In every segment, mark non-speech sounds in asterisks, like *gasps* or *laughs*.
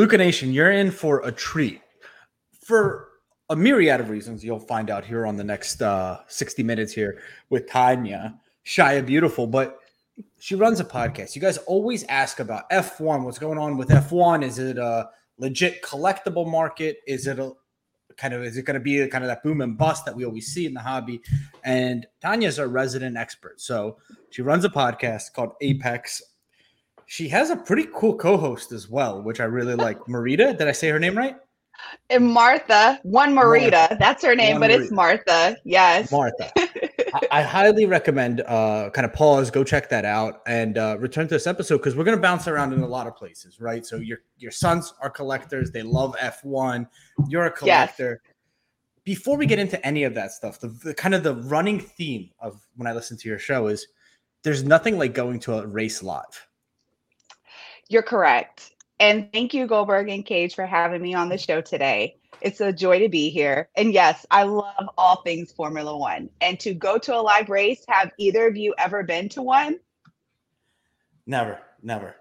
Luka Nation, you're in for a treat. For a myriad of reasons, you'll find out here on the next uh, 60 minutes here with Tanya, Shiya Beautiful. But she runs a podcast. You guys always ask about F1. What's going on with F1? Is it a legit collectible market? Is it a kind of is it going to be kind of that boom and bust that we always see in the hobby? And Tanya's a resident expert. So she runs a podcast called Apex she has a pretty cool co-host as well, which I really like. *laughs* Marita, did I say her name right? And Martha, one Marita, Martha. that's her name, one but Marita. it's Martha. Yes, Martha. *laughs* I, I, highly recommend uh, kind of pause, go check that out, and uh, return to this episode because we're going to bounce around in a lot of places, right? So your your sons are collectors; they love F one. You're a collector. Yes. Before we get into any of that stuff, the, the kind of the running theme of when I listen to your show is there's nothing like going to a race live you're correct. And thank you, Goldberg and Cage, for having me on the show today. It's a joy to be here. And yes, I love all things Formula One. And to go to a live race, have either of you ever been to one? Never, never.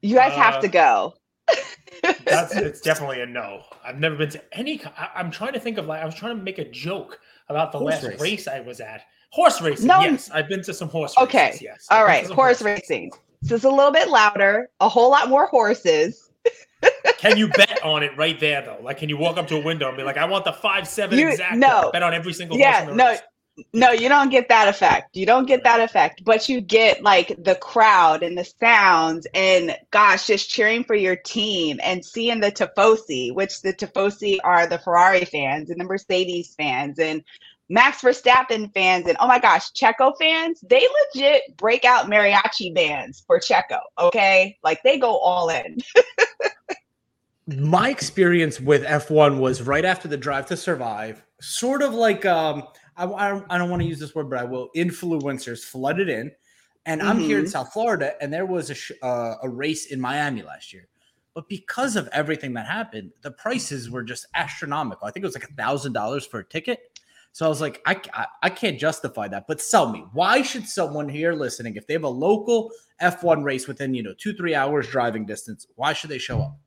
You guys uh, have to go. *laughs* that's it's *laughs* definitely a no. I've never been to any. I, am trying to think of like I was trying to make a joke about the horse last race. race. I was at. Horse racing. No, yes, I've been to some horse. Racing. Okay. Races, yes. All right, horse, horse racing. So it's a little bit louder, a whole lot more horses. *laughs* can you bet on it right there though? Like, can you walk up to a window and be like, "I want the five seven you, exact"? No, bet on every single. Yeah, no, race. no, you don't get that effect. You don't get that effect, but you get like the crowd and the sounds and gosh, just cheering for your team and seeing the Tifosi, which the Tifosi are the Ferrari fans and the Mercedes fans and Max Verstappen fans and oh my gosh, Checo fans, they legit break out mariachi bands for Checo. Okay. Like they go all in. *laughs* my experience with F1 was right after the Drive to Survive, sort of like, um, I, I don't, I don't want to use this word, but I will. Influencers flooded in. And I'm mm-hmm. here in mm-hmm. South Florida, and there was a, sh- uh, a race in Miami last year. But because of everything that happened, the prices were just astronomical. I think it was like a thousand dollars for a ticket. So I was like, I, I, I can't justify that. But sell me. Why should someone here listening, if they have a local F1 race within, you know, two, three hours driving distance, why should they show up?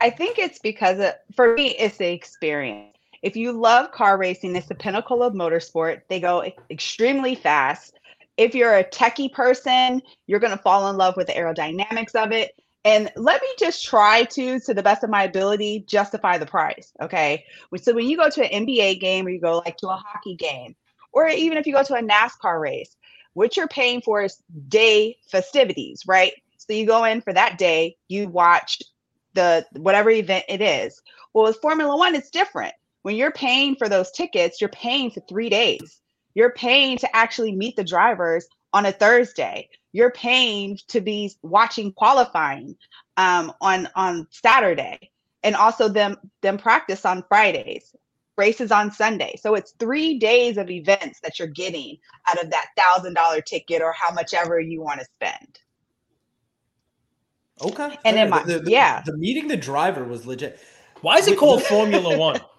I think it's because for me, it's the experience. If you love car racing, it's the pinnacle of motorsport. They go extremely fast. If you're a techie person, you're going to fall in love with the aerodynamics of it. And let me just try to, to the best of my ability, justify the price. Okay. So when you go to an NBA game or you go like to a hockey game, or even if you go to a NASCAR race, what you're paying for is day festivities, right? So you go in for that day, you watch the whatever event it is. Well, with Formula One, it's different. When you're paying for those tickets, you're paying for three days. You're paying to actually meet the drivers on a Thursday you're paying to be watching qualifying um, on on Saturday, and also them them practice on Fridays, races on Sunday. So it's three days of events that you're getting out of that thousand dollar ticket or how much ever you want to spend. Okay, and then my, the, the, yeah, the meeting the driver was legit. Why is it called Formula One? *laughs*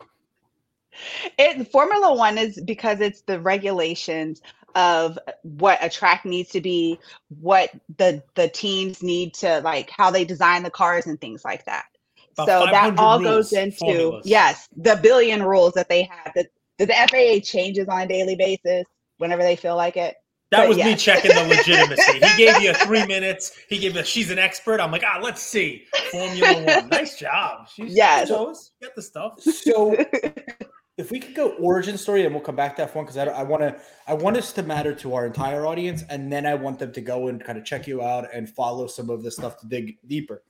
It Formula One is because it's the regulations of what a track needs to be, what the the teams need to like, how they design the cars and things like that. About so that all goes into formulas. yes, the billion rules that they have. That the, the FIA changes on a daily basis whenever they feel like it. That but was yes. me checking the *laughs* legitimacy. he gave you three minutes. He gave us. She's an expert. I'm like, ah, let's see. Formula One. Nice job. She's, yeah. She knows. Get the stuff. So *laughs* if we could go origin story and we'll come back to F1 because I, I want to I want us to matter to our entire audience and then I want them to go and kind of check you out and follow some of the stuff to dig deeper.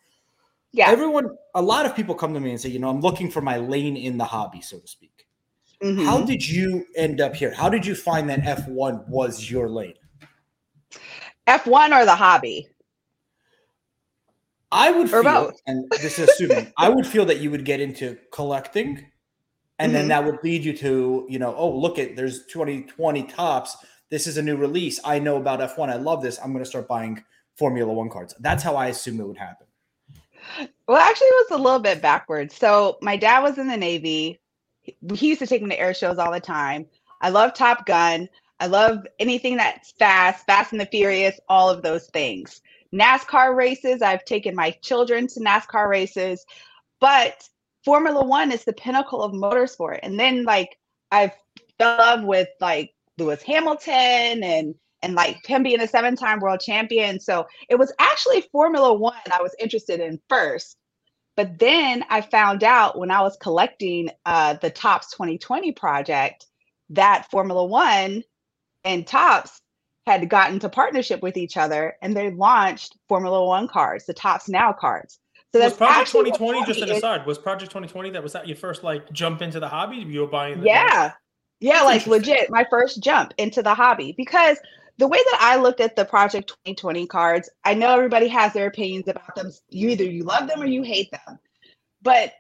Yeah. Everyone a lot of people come to me and say, you know, I'm looking for my lane in the hobby, so to speak. Mm-hmm. How did you end up here? How did you find that F1 was your lane? F1 or the hobby? I would or feel, both. and this is assuming, I would feel that you would get into collecting and mm-hmm. then that would lead you to you know oh look at there's 2020 Topps. This is a new release. I know about f1 i love this. I'm going to start buying formula one cards. That's how i assume it would happen. Well actually it was a little bit backwards. So my dad was in the navy. He used to take me to air shows all the time. I love top gun. I love anything that's fast fast and the furious all of those things. NASCAR races. I've taken my children to NASCAR races, but Formula One is the pinnacle of motorsport. And then like I've fell in love with like Lewis Hamilton and and like him being a seven-time world champion. So it was actually Formula One I was interested in first. But then I found out when I was collecting uh, the Topps 2020 project that Formula One and Topps had gotten to partnership with each other and they launched Formula One cards, the Topps Now cards. So was Project 2020 just an aside? Was Project 2020 that was that your first like jump into the hobby? You were buying Yeah. Yeah, like legit, my first jump into the hobby because the way that I looked at the Project 2020 cards, I know everybody has their opinions about them. You either you love them or you hate them. But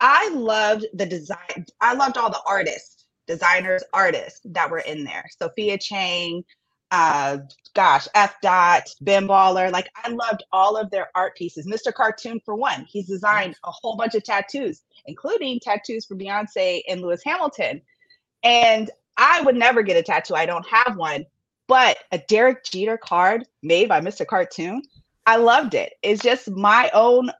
I loved the design. I loved all the artists, designers, artists that were in there. Sophia Chang, uh, gosh, F. Dot, Ben Baller. Like I loved all of their art pieces. Mr. Cartoon, for one, he's designed a whole bunch of tattoos, including tattoos for Beyonce and Lewis Hamilton. And I would never get a tattoo. I don't have one. But a Derek Jeter card made by Mr. Cartoon, I loved it. It's just my own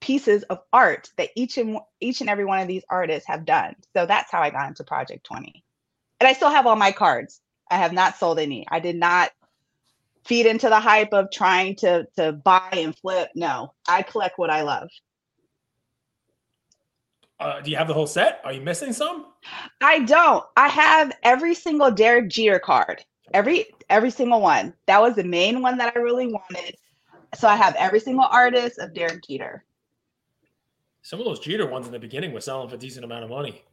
pieces of art that each and each and every one of these artists have done. So that's how I got into Project 20. And I still have all my cards. I have not sold any. I did not feed into the hype of trying to to buy and flip. No, I collect what I love. Uh, do you have the whole set? Are you missing some? I don't. I have every single Derek Jeter card. Every every single one. That was the main one that I really wanted. So I have every single artist of Derek Jeter. Some of those Jeter ones in the beginning were selling for a decent amount of money.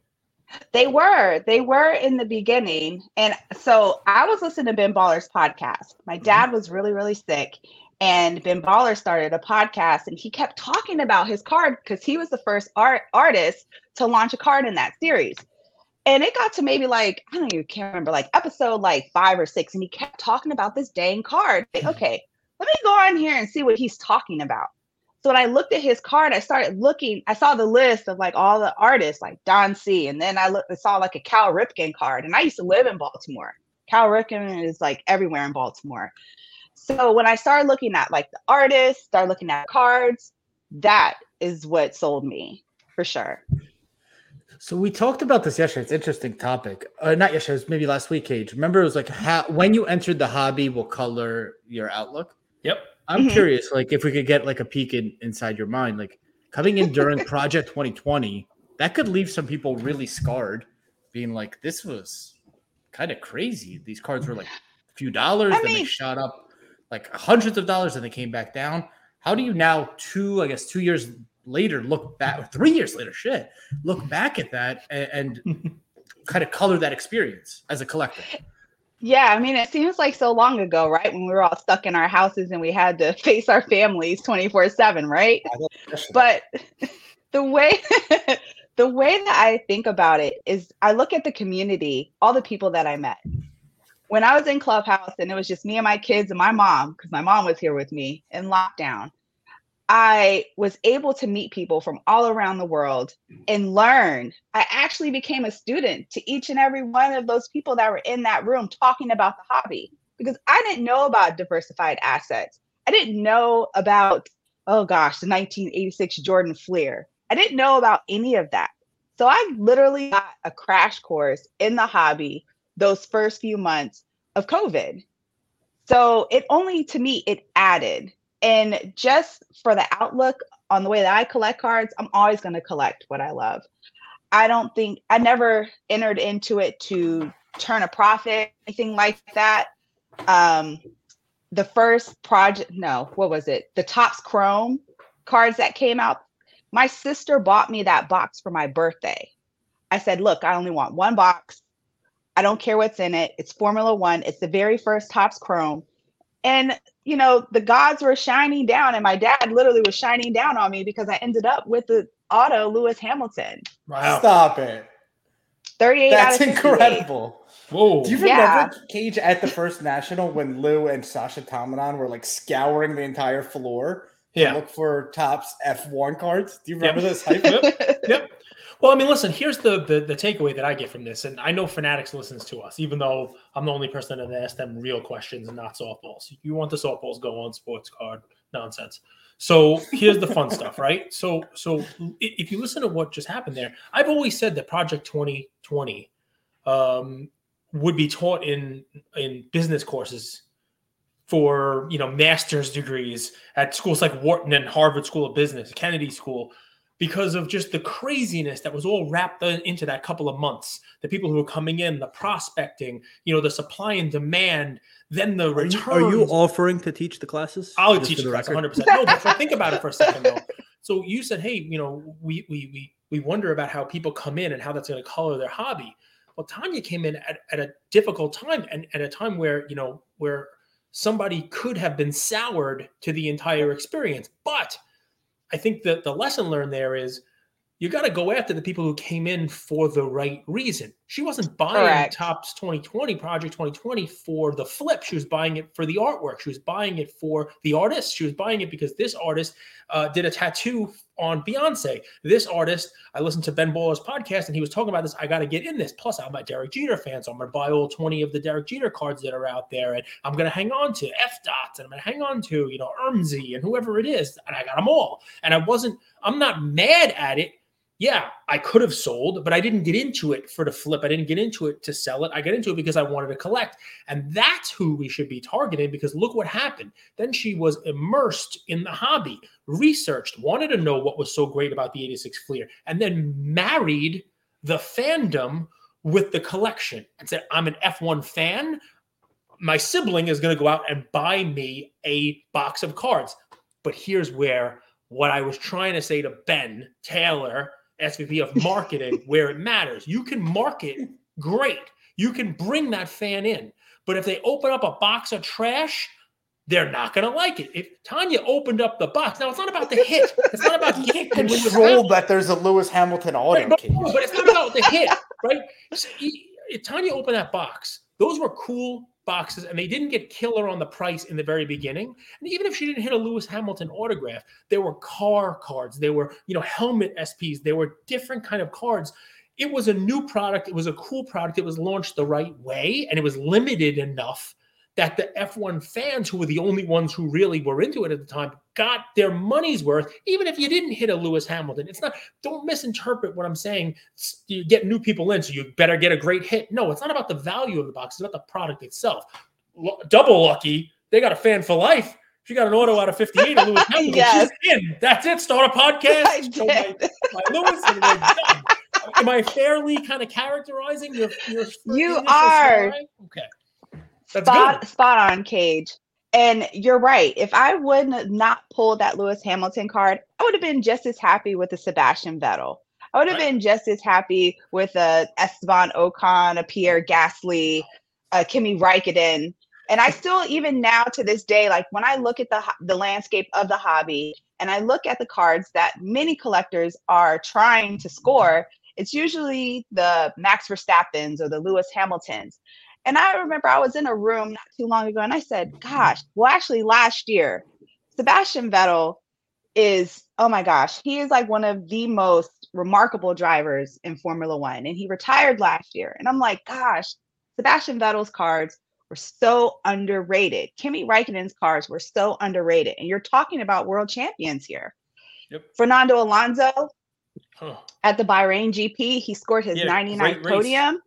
They were. They were in the beginning. And so I was listening to Ben Baller's podcast. My mm-hmm. dad was really, really sick. And Ben Baller started a podcast and he kept talking about his card because he was the first art artist to launch a card in that series. And it got to maybe like, I don't even can't remember, like episode like five or six. And he kept talking about this dang card. Like, mm-hmm. okay, let me go on here and see what he's talking about. So when I looked at his card, I started looking. I saw the list of like all the artists, like Don C. And then I looked, I saw like a Cal Ripken card. And I used to live in Baltimore. Cal Ripken is like everywhere in Baltimore. So when I started looking at like the artists, started looking at cards, that is what sold me for sure. So we talked about this yesterday. It's an interesting topic. Uh, not yesterday, it was maybe last week, Cage. Remember, it was like how when you entered the hobby will color your outlook. Yep. I'm mm-hmm. curious, like if we could get like a peek in, inside your mind, like coming in during Project 2020, that could leave some people really scarred, being like, "This was kind of crazy." These cards were like a few dollars, I then mean, they shot up like hundreds of dollars, and they came back down. How do you now, two, I guess, two years later, look back, three years later, shit, look back at that and, *laughs* and kind of color that experience as a collector? Yeah, I mean, it seems like so long ago, right? When we were all stuck in our houses and we had to *laughs* face our families 24 7, right? But *laughs* the way *laughs* the way that I think about it is I look at the community, all the people that I met. When I was in Clubhouse and it was just me and my kids and my mom, because my mom was here with me in lockdown, I was able to meet people from all around the world and learn. I actually became a student to each and every one of those people that were in that room talking about the hobby because I didn't know about diversified assets. I didn't know about, oh gosh, the 1986 Jordan Fleer. I didn't know about any of that. So I literally got a crash course in the hobby those first few months of COVID. So it only to me, it added and just for the outlook on the way that I collect cards, I'm always going to collect what I love. I don't think I never entered into it to turn a profit, anything like that. Um, the first project, no, what was it? The Topps Chrome cards that came out. My sister bought me that box for my birthday. I said, Look, I only want one box. I don't care what's in it. It's Formula One. It's the very first Topps Chrome. And you know, the gods were shining down, and my dad literally was shining down on me because I ended up with the auto Lewis Hamilton. Wow. Stop it. 38 That's incredible. Whoa. Do you remember yeah. Cage at the first national when Lou and Sasha Tamanon were like scouring the entire floor yeah. look for Topps F1 cards? Do you remember yep. this hype? yep. yep. Well, I mean, listen. Here's the, the the takeaway that I get from this, and I know Fanatics listens to us, even though I'm the only person that asks them real questions and not softballs. You want the softballs? Go on sports card nonsense. So here's the fun stuff, right? So so if you listen to what just happened there, I've always said that Project 2020 um, would be taught in in business courses for you know master's degrees at schools like Wharton and Harvard School of Business, Kennedy School, because of just the craziness that was all wrapped into that couple of months. The people who were coming in, the prospecting, you know, the supply and demand, then the return. Are, you offering to teach the classes? I'll teach the, the class 100. percent No, but think about it for a second though. *laughs* So you said, hey, you know, we we we we wonder about how people come in and how that's going to color their hobby. Well, Tanya came in at, at a difficult time and at a time where you know where somebody could have been soured to the entire experience. But I think that the lesson learned there is you got to go after the people who came in for the right reason. She wasn't buying Correct. Topps 2020 Project 2020 for the flip. She was buying it for the artwork. She was buying it for the artist. She was buying it because this artist uh, did a tattoo on Beyonce. This artist, I listened to Ben Baller's podcast and he was talking about this. I got to get in this. Plus, I'm a Derek Jeter fan, so I'm going to buy all 20 of the Derek Jeter cards that are out there, and I'm going to hang on to F dots, and I'm going to hang on to you know Ermsy and whoever it is, and I got them all. And I wasn't. I'm not mad at it yeah, I could have sold, but I didn't get into it for the flip. I didn't get into it to sell it. I got into it because I wanted to collect. And that's who we should be targeting because look what happened. Then she was immersed in the hobby, researched, wanted to know what was so great about the 86 Fleer, and then married the fandom with the collection and said, I'm an F1 fan. My sibling is going to go out and buy me a box of cards. But here's where what I was trying to say to Ben Taylor SVP of marketing *laughs* where it matters. You can market great. You can bring that fan in. But if they open up a box of trash, they're not going to like it. If Tanya opened up the box, now it's not about the hit. It's not about the hit. *laughs* Control that there's a Lewis Hamilton auto right, but, but, it's not about the hit, right? So, if Tanya opened that box, those were cool boxes and they didn't get killer on the price in the very beginning. And even if she didn't hit a Lewis Hamilton autograph, there were car cards, there were, you know, helmet SPs, there were different kind of cards. It was a new product, it was a cool product, it was launched the right way and it was limited enough that the F1 fans, who were the only ones who really were into it at the time, got their money's worth, even if you didn't hit a Lewis Hamilton. It's not, don't misinterpret what I'm saying. You get new people in, so you better get a great hit. No, it's not about the value of the box, it's about the product itself. Double lucky, they got a fan for life. She got an auto out of 58 of Lewis *laughs* Hamilton. yes. She's in. That's it. Start a podcast. Did. My, my Lewis and done. Am I fairly kind of characterizing your, your You are. Story? Okay. That's spot good. spot on, Cage. And you're right. If I would not pull that Lewis Hamilton card, I would have been just as happy with the Sebastian Vettel. I would have right. been just as happy with a Esteban Ocon, a Pierre Gasly, a Kimi Raikkonen. And I still, even now to this day, like when I look at the the landscape of the hobby and I look at the cards that many collectors are trying to score, it's usually the Max Verstappens or the Lewis Hamiltons. And I remember I was in a room not too long ago and I said, gosh, well, actually, last year, Sebastian Vettel is, oh my gosh, he is like one of the most remarkable drivers in Formula One. And he retired last year. And I'm like, gosh, Sebastian Vettel's cards were so underrated. Kimi Raikkonen's cars were so underrated. And you're talking about world champions here. Yep. Fernando Alonso huh. at the Bahrain GP, he scored his yeah, 99th podium.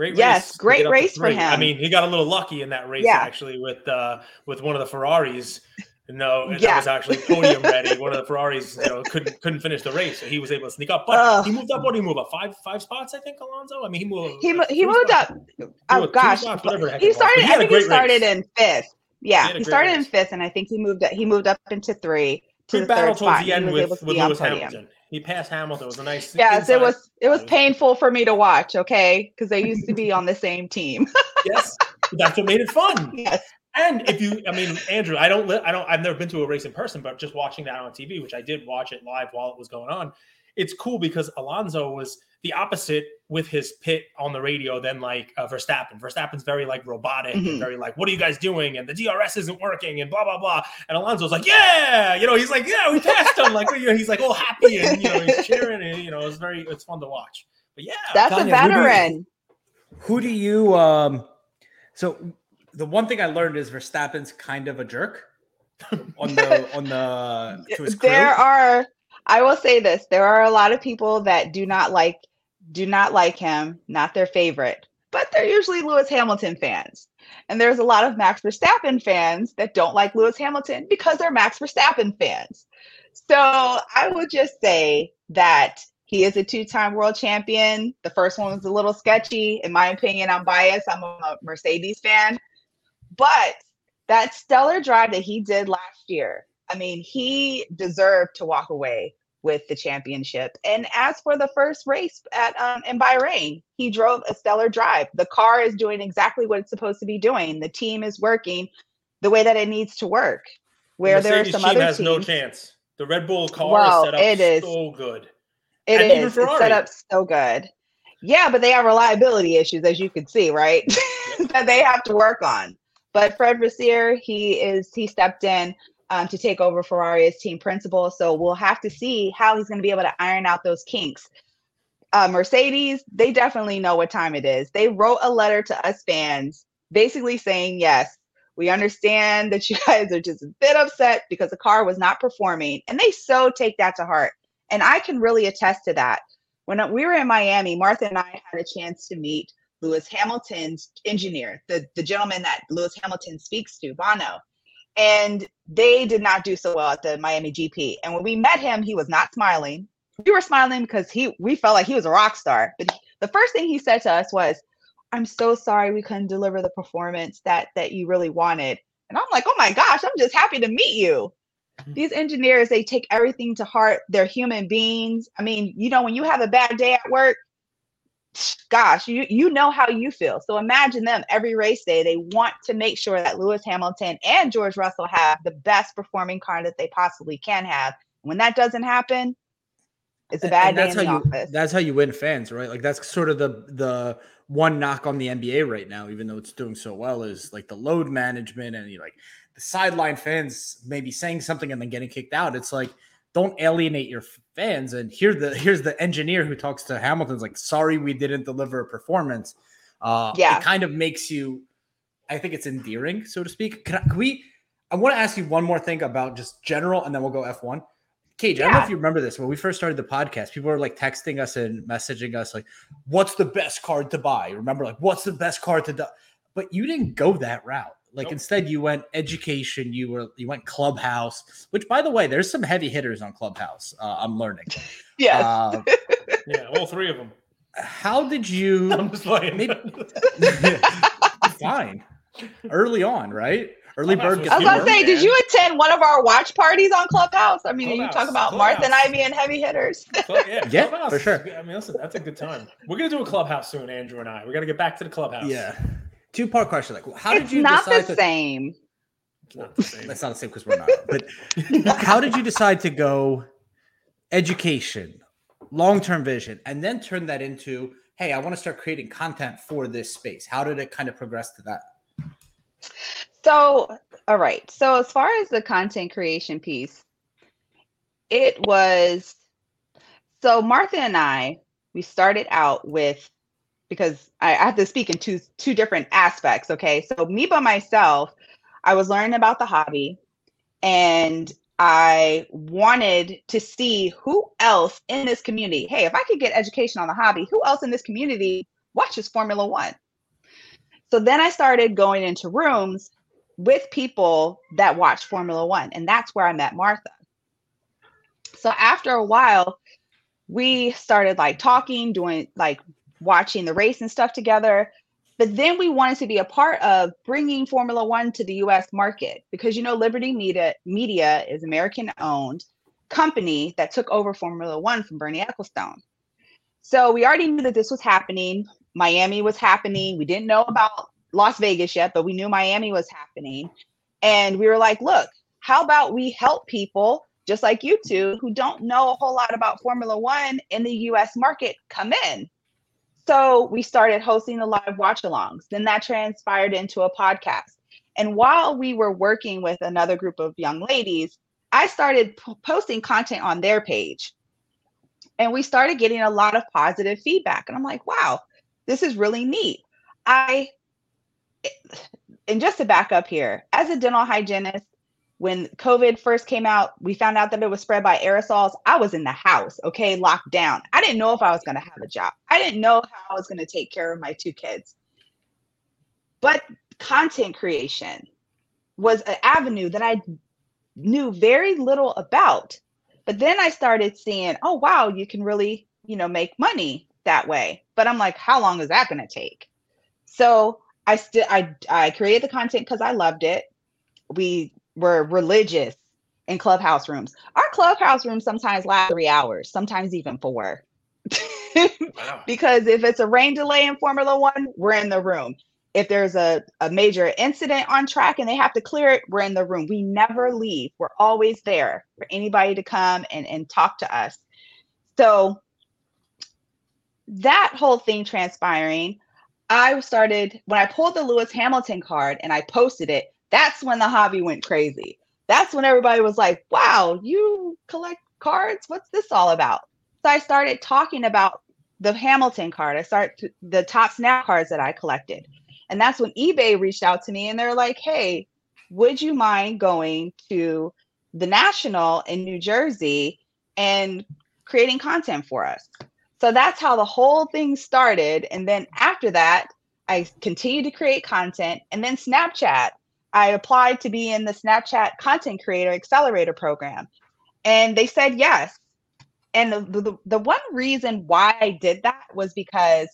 Great yes, race great race for him. I mean, he got a little lucky in that race yeah. actually with uh with one of the Ferraris. No, yeah. that was actually podium ready. One of the *laughs* Ferraris, you know, couldn't couldn't finish the race, so he was able to sneak up. But uh, he moved up. What did he move up? Five five spots, I think. Alonso. I mean, he moved. He, he moved spots. up. Oh gosh, spots, he started. He I think he started race. in fifth. Yeah, he, he started race. in fifth, and I think he moved. He moved up into three to Good the third spot. The end with, with Lewis Hamilton. He passed Hamilton. It was a nice. Yes, inside. it was. It was painful for me to watch. Okay, because they used to be on the *laughs* same team. yes, that's what made it fun. *laughs* Yes. And if you, I mean, Andrew, I don't, I don't, I've never been to a race in person, but just watching that on TV, which I did watch it live while it was going on, it's cool because Alonso was the opposite with his pit on the radio than like uh, Verstappen. Verstappen's very like robotic Mhm. and very like, what are you guys doing? And the DRS isn't working and blah blah blah. And Alonso's like, yeah, you know, he's like, yeah, we passed him. Like, you know, he's like all happy and you know, he's cheering and you know, it's very, it's fun to watch. But yeah, That's a Tanya, who do you- veteran. Who do you um so the one thing I learned is Verstappen's kind of a jerk on the on the to his crew. there are i will say this there are a lot of people that do not like do not like him not their favorite but they're usually lewis hamilton fans. And there's a lot of max verstappen fans that don't like lewis hamilton because they're max verstappen fans. So i would just say that he is a two-time world champion. The first one was a little sketchy. In my opinion i'm biased. I'm a mercedes fan. But that stellar drive that he did last year, I mean, he deserved to walk away with the championship. And as for the first race at um, in Bahrain, he drove a stellar drive. The car is doing exactly what it's supposed to be doing. The team is working the way that it needs to work. Where there are some team other has teams, no chance. The Red Bull car Well, is set up it is. so good. It And is. It's set up so good. Yeah, but they have reliability issues, as you can see, right? *laughs* that they have to work on. But Fred Vasseur, he is he stepped in um, to take over Ferrari as team principal. So we'll have to see how he's going to be able to iron out those kinks. Uh, Mercedes, they definitely know what time it is. They wrote a letter to us fans, basically saying, "Yes, we understand that you *laughs* guys are just a bit upset because the car was not performing," and they so take that to heart. And I can really attest to that. When we were in Miami, Martha and I had a chance to meet Lewis Hamilton's engineer, the, the gentleman that Lewis Hamilton speaks to, Bono. And they did not do so well at the Miami GP. And when we met him, he was not smiling. We were smiling because he we felt like he was a rock star. But the first thing he said to us was, I'm so sorry we couldn't deliver the performance that that you really wanted. And I'm like, oh my gosh, I'm just happy to meet you. Mm-hmm. These engineers, they take everything to heart. They're human beings. I mean, you know, when you have a bad day at work, gosh, you you know how you feel. So imagine them every race day. They want to make sure that Lewis Hamilton and George Russell have the best performing car that they possibly can have. When that doesn't happen, it's a bad and day that's in how the you office. that's how you win fans, right? Like that's sort of the the one knock on the NBA right now, even though it's doing so well, is like the load management and you like the sideline fans maybe saying something and then getting kicked out. It's like don't alienate your fans. And here the here's the engineer who talks to Hamilton's like, sorry, we didn't deliver a performance. Uh, Yeah. it kind of makes you. I think it's endearing, so to speak. Can, I, can we? I want to ask you one more thing about just general, and then we'll go F one. Cage, I don't know if you remember this when we first started the podcast. People were like texting us and messaging us like, "What's the best card to buy?" Remember, like, "What's the best card to?" Do-? But you didn't go that route. Like Nope. instead, you went education. You were you went Clubhouse, which by the way, there's some heavy hitters on Clubhouse. Uh, I'm learning. *laughs* Yes. Uh, *laughs* Yeah, all three of them. how did you? *laughs* I'm just playing. Maybe- Fine. Early on, right? Early Clubhouse bird was I was gonna the say, worm, did you attend one of our watch parties on Clubhouse? I mean, you talk Clubhouse, about Martha and Clubhouse. I being heavy hitters. Club- yeah, Yeah, for sure. I mean, listen, that's a good time. We're gonna do a clubhouse soon, Andrew and I. We got to get back to the clubhouse. Yeah. Two part question. Like, how did it's you not decide the to? same. It's not the same. That's not the same because we're not. But *laughs* how did you decide to go education, long term vision, and then turn that into, hey, I want to start creating content for this space? How did it kind of progress to that? So, all right. So, as far as the content creation piece, it was so Martha and I, we started out with because I, I have to speak in two two different aspects. Okay. So, me by myself, I was learning about the hobby and I wanted to see who else in this community. Hey, if I could get education on the hobby, who else in this community watches Formula One? So then I started going into rooms with people that watch Formula One, and that's where I met Martha. So after a while, we started like talking, doing like watching the race and stuff together. But then we wanted to be a part of bringing Formula One to the US market because you know Liberty Media Media is American owned company that took over Formula One from Bernie Ecclestone. So we already knew that this was happening. Miami was happening. We didn't know about Las Vegas yet, but we knew Miami was happening. And we were like, look, how about we help people just like you two, who don't know a whole lot about Formula One in the US market come in. So we started hosting the live watch alongs. Then that transpired into a podcast. And while we were working with another group of young ladies, I started p- posting content on their page. And we started getting a lot of positive feedback. And I'm like, wow, this is really neat. I, and just to back up here, as a dental hygienist, when COVID first came out, we found out that it was spread by aerosols. I was in the house, okay, locked down. I didn't know if I was going to have a job. I didn't know how I was going to take care of my two kids. But content creation was an avenue that I knew very little about. But then I started seeing, oh wow, you can really, you know, make money that way. But I'm like, how long is that going to take? So I still I I created the content because I loved it. We were religious in clubhouse rooms. Our clubhouse rooms sometimes last three hours, sometimes even four. *laughs* Wow. because if it's a rain delay in Formula One, we're in the room. If there's a, a major incident on track and they have to clear it, we're in the room. We never leave. We're always there for anybody to come and, and talk to us. So that whole thing transpiring, I started when I pulled the Lewis Hamilton card and I posted it, that's when the hobby went crazy. That's when everybody was like, wow, you collect cards? What's this all about? So I started talking about the Hamilton card. I started the Topps Now cards that I collected. And that's when eBay reached out to me and they're like, hey, would you mind going to the National in New Jersey and creating content for us? So that's how the whole thing started. And then after that, I continued to create content. And then Snapchat, I applied to be in the Snapchat Content Creator Accelerator program. And they said yes. And the, the, the one reason why I did that was because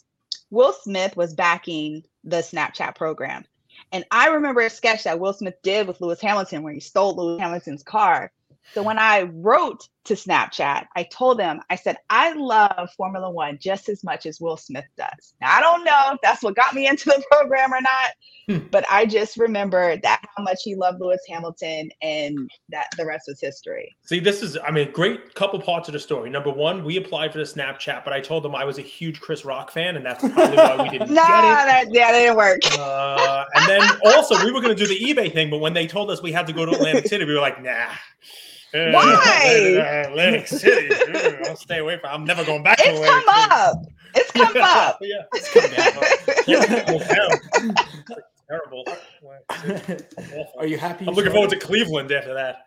Will Smith was backing the Snapchat program. And I remember a sketch that Will Smith did with Lewis Hamilton where he stole Lewis Hamilton's car. So when I wrote to Snapchat, I told them, I said, I love Formula One just as much as Will Smith does. Now, I don't know if that's what got me *laughs* into the program or not, Hmm. but I just remember that how much he loved Lewis Hamilton and that the rest was history. See, this is, I mean, great couple parts of the story. Number one, we applied for the Snapchat, but I told them I was a huge Chris Rock fan, and that's probably why we didn't No, *laughs* get it. that, yeah, that didn't work. Uh, and then also, we were going to do the eBay thing, but when they told us we had to go to Atlantic City, we were like, nah. Uh, Why? *laughs* Atlantic City. I'll stay away from. I'm never going back It's Atlantic come City. up. It's come *laughs* up. yeah, it's come down. Yeah, it's down. Terrible. Are you happy? I'm looking forward to Cleveland after that.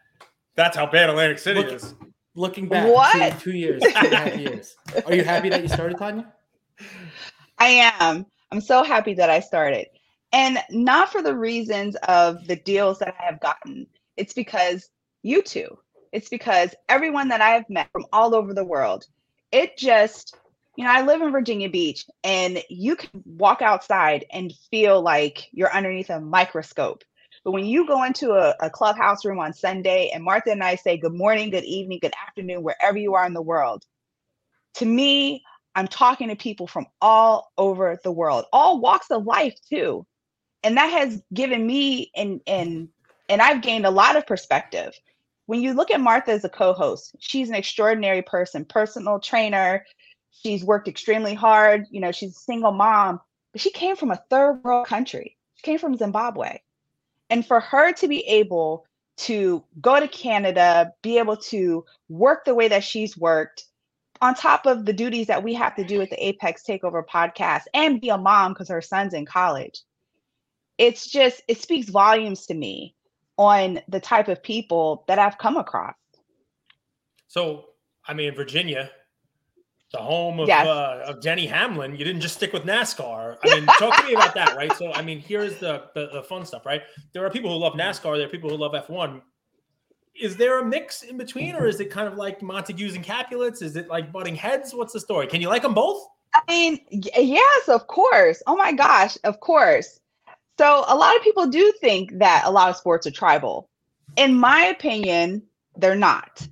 That's how bad Atlantic City Look- is. looking back? What? Two, two years, two and a half years. Are you happy that you started, Tanya? *laughs* I am. I'm so happy that I started. And not for the reasons of the deals that I have gotten. It's because you two. It's because everyone that I have met from all over the world. It just, you know, I live in Virginia Beach and you can walk outside and feel like you're underneath a microscope. But when you go into a, a clubhouse room on Sunday and Martha and I say good morning, good evening, good afternoon, wherever you are in the world, to me, I'm talking to people from all over the world, all walks of life too. And that has given me and and and I've gained a lot of perspective. When you look at Martha as a co-host, she's an extraordinary person, personal trainer. She's worked extremely hard. You know, she's a single mom, but she came from a third world country. She came from Zimbabwe. And for her to be able to go to Canada, be able to work the way that she's worked, on top of the duties that we have to do with the Apex Takeover podcast and be a mom because her son's in college, it's just, it speaks volumes to me on the type of people that I've come across. So, I mean, Virginia, the home of, Yes. uh, of Denny Hamlin, you didn't just stick with NASCAR. I mean, *laughs* talk to me about that, right? So, I mean, here's the, the the fun stuff, right? There are people who love NASCAR. There are people who love F1. Is there a mix in between, or is it kind of like Montagues and Capulets? Is it like butting heads? What's the story? Can you like them both? I mean, yes, of course. Oh my gosh, of course. So a lot of people do think that a lot of sports are tribal. In my opinion, they're not.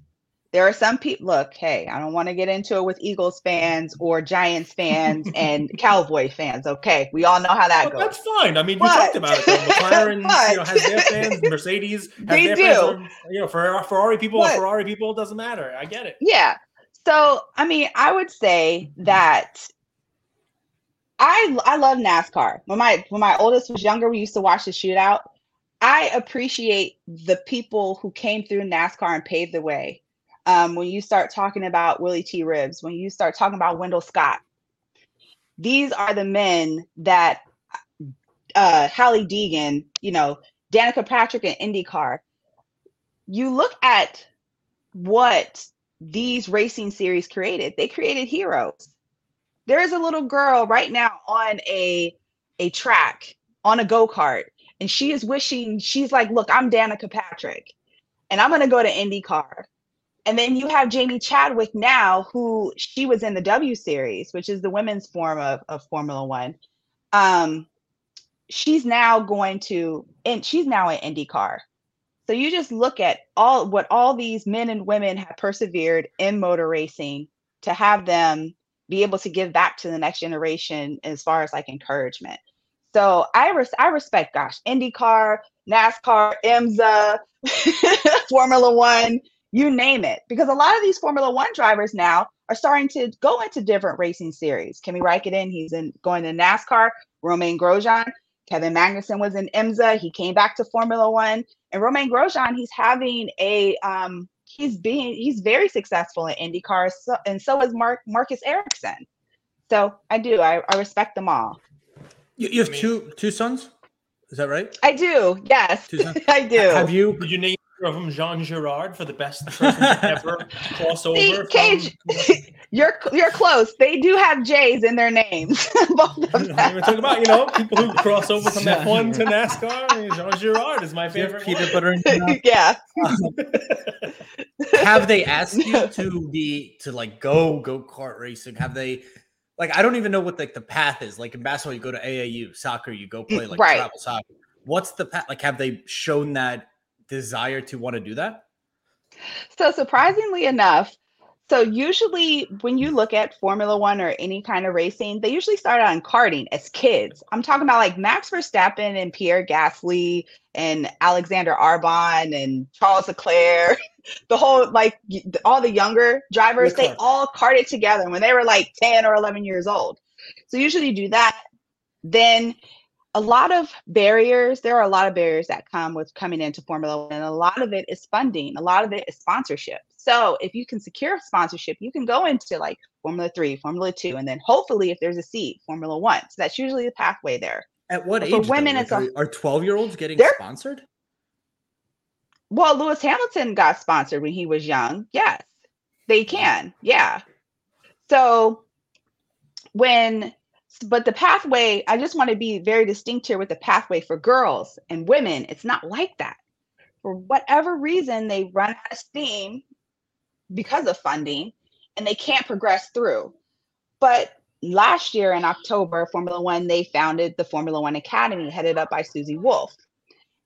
there are some people look hey i don't want to get into it with eagles fans or giants fans *laughs* and cowboy fans okay we all know how that But goes that's fine. I mean, you talked about it. Though. McLaren, but- *laughs* you know, has their fans. *laughs* Mercedes has They their do. fans. You know, for Ferrari people, But- Ferrari people it doesn't matter. I get it. Yeah. So, I mean, I would say that I I love NASCAR. When my when my oldest was younger, we used to watch the shootout. I appreciate the people who came through NASCAR and paved the way. Um, when you start talking about Willy T. Ribbs, when you start talking about Wendell Scott, these are the men that uh Hailie Deegan, you know, Danica Patrick and IndyCar. You look at what these racing series created. They created heroes. There is a little girl right now on a a track on a go-kart and she is wishing she's like, "Look, I'm Danica Patrick and I'm going to go to IndyCar." And then you have Jamie Chadwick now who she was in the W series, which is the women's form of, of Formula 1. Um she's now going to and she's now in IndyCar. So you just look at all what all these men and women have persevered in motor racing to have them be able to give back to the next generation as far as like encouragement. So I res- I respect gosh, IndyCar, NASCAR, IMSA, *laughs* Formula 1, you name it because a lot of these Formula 1 drivers now are starting to go into different racing series. Kimi Raikkonen, he's in going to NASCAR, Romain Grosjean, Kevin Magnussen was in IMSA, he came back to Formula 1 and Romain Grosjean, he's having a um, he's being he's very successful in IndyCar, so, and so is Mark Marcus Ericsson. So I do I, I respect them all. You, you have I mean- two two sons. Is that right? I do, yes, Two sons? *laughs* I do. Have you? Did you name of him Jean Girard for the best person ever *laughs* cross over? See, from- Cage, *laughs* you're you're close. They do have J's in their names. *laughs* Both of We're talking about you know people who cross over from F1 to NASCAR. I mean, Jean Girard is my do you have favorite. peanut butter in your mouth? yeah. have they asked you to be to like go go kart racing? Have they like I don't even know what like the path is. Like in basketball, you go to AAU, soccer, you go play like Right. travel soccer. What's the path? Like, have they shown that desire to want to do that? So surprisingly enough, so usually when you look at Formula One or any kind of racing, they usually start out in karting as kids. I'm talking about like Max Verstappen and Pierre Gasly and Alexander Albon and Charles Leclerc, *laughs* the whole like all the younger drivers, they all karted together when they were like 10 or 11 years old. So usually you do that. Then a lot of barriers there are a lot of barriers that come with coming into formula one and a lot of it is funding a lot of it is sponsorship so if you can secure sponsorship you can go into like formula 3 formula 2 and then hopefully if there's a seat formula 1 so that's usually the pathway there At what But age? for though? women, Like, it's a- are- are twelve year olds getting sponsored? well lewis hamilton got sponsored when he was young yes they can yeah so when but the pathway i just want to be very distinct here with the pathway for girls and women. It's not like that. For whatever reason they run out of steam because of funding and they can't progress through. But last year in october formula one they founded the formula one academy headed up by susie wolff.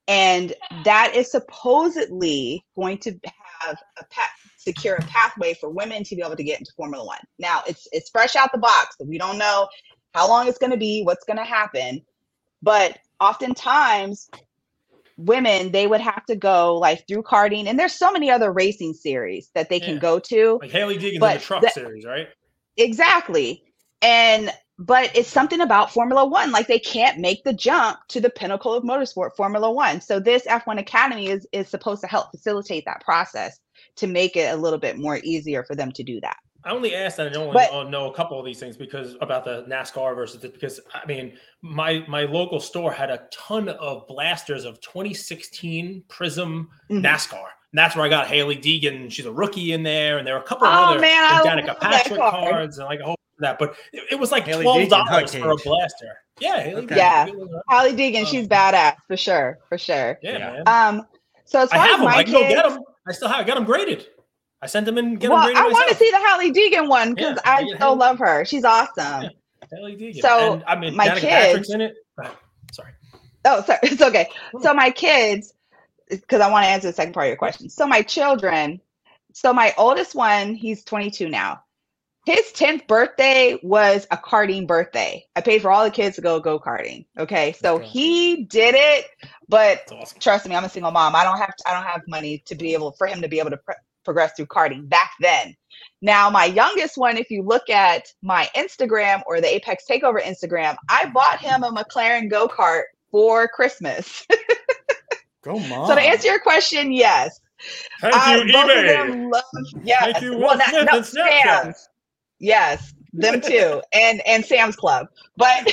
And that is supposedly going to have a path secure a pathway for women to be able to get into formula one. Now it's it's fresh out the box. We don't know how long it's going to be what's going to happen. But oftentimes women they would have to go like through karting and there's so many other racing series that they can go to. Like Hailie Deegan's in the truck the- series, right? exactly. And but it's something about formula one like they can't make the jump to the pinnacle of motorsport formula one. So this f1 academy is is supposed to help facilitate that process to make it a little bit more easier for them to do that I only asked that I only But- uh, know a couple of these things because about the NASCAR versus this because I mean my my local store had a ton of blasters of 2016 Prizm Mhm. NASCAR. And that's where I got Hailie Deegan. She's a rookie in there, and there were a couple of Oh, other man, I and love Danica Patrick car. cards and like a whole that. But it, it was like Hailie twelve dollars for a blaster. Yeah, Hailie Okay. Yeah. Hailie was- Holly Deegan, she's badass for sure, for sure. yeah, Yeah. man. Um, so as I have as them. my I can go get them. I still have. I got them graded. I sent them in. Get well, I want to see the Holly Deegan one because Yeah, I so Hailie- love her. She's awesome. Yeah. Deegan. So, and, I mean, my Danica kids- in it. Sorry. Oh, sorry, *laughs* it's okay. So my kids, because I want to answer the second part of your question. So my children, so my oldest one, he's 22 now. His 10th birthday was a karting birthday. I paid for all the kids to go go karting. Okay, so Okay. he did it, but awesome. trust me, I'm a single mom. I don't have I don't have money to be able for him to be able to progress through karting back then. Now, my youngest one, if you look at my Instagram or the Apex Takeover Instagram, I bought him a McLaren go kart for Christmas. *laughs* Go mom. so to answer your question, yes, Thank uh, you, both of eBay. them love, yes. Thank you, well, Will not, Smith no, and Snapchat. Sam's. Yes, them too, *laughs* and and Sam's Club. But *laughs*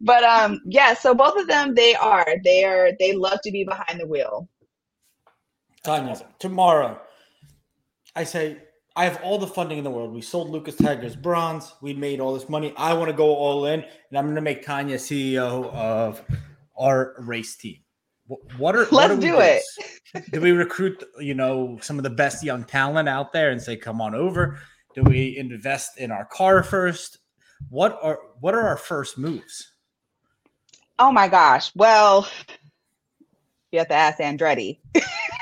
but um, yeah. So both of them, they are they are they love to be behind the wheel. Tanya, tomorrow, I say I have all the funding in the world. We sold Lucas Tigers bronze. We made all this money. I want to go all in, and I'm going to make Tanya CEO of our race team. What are Let's we do it. *laughs* Do we recruit, you know, some of the best young talent out there and say, "Come on over"? Do we invest in our car first? What are what are our first moves? Oh my gosh. Well, you have to ask Andretti *laughs*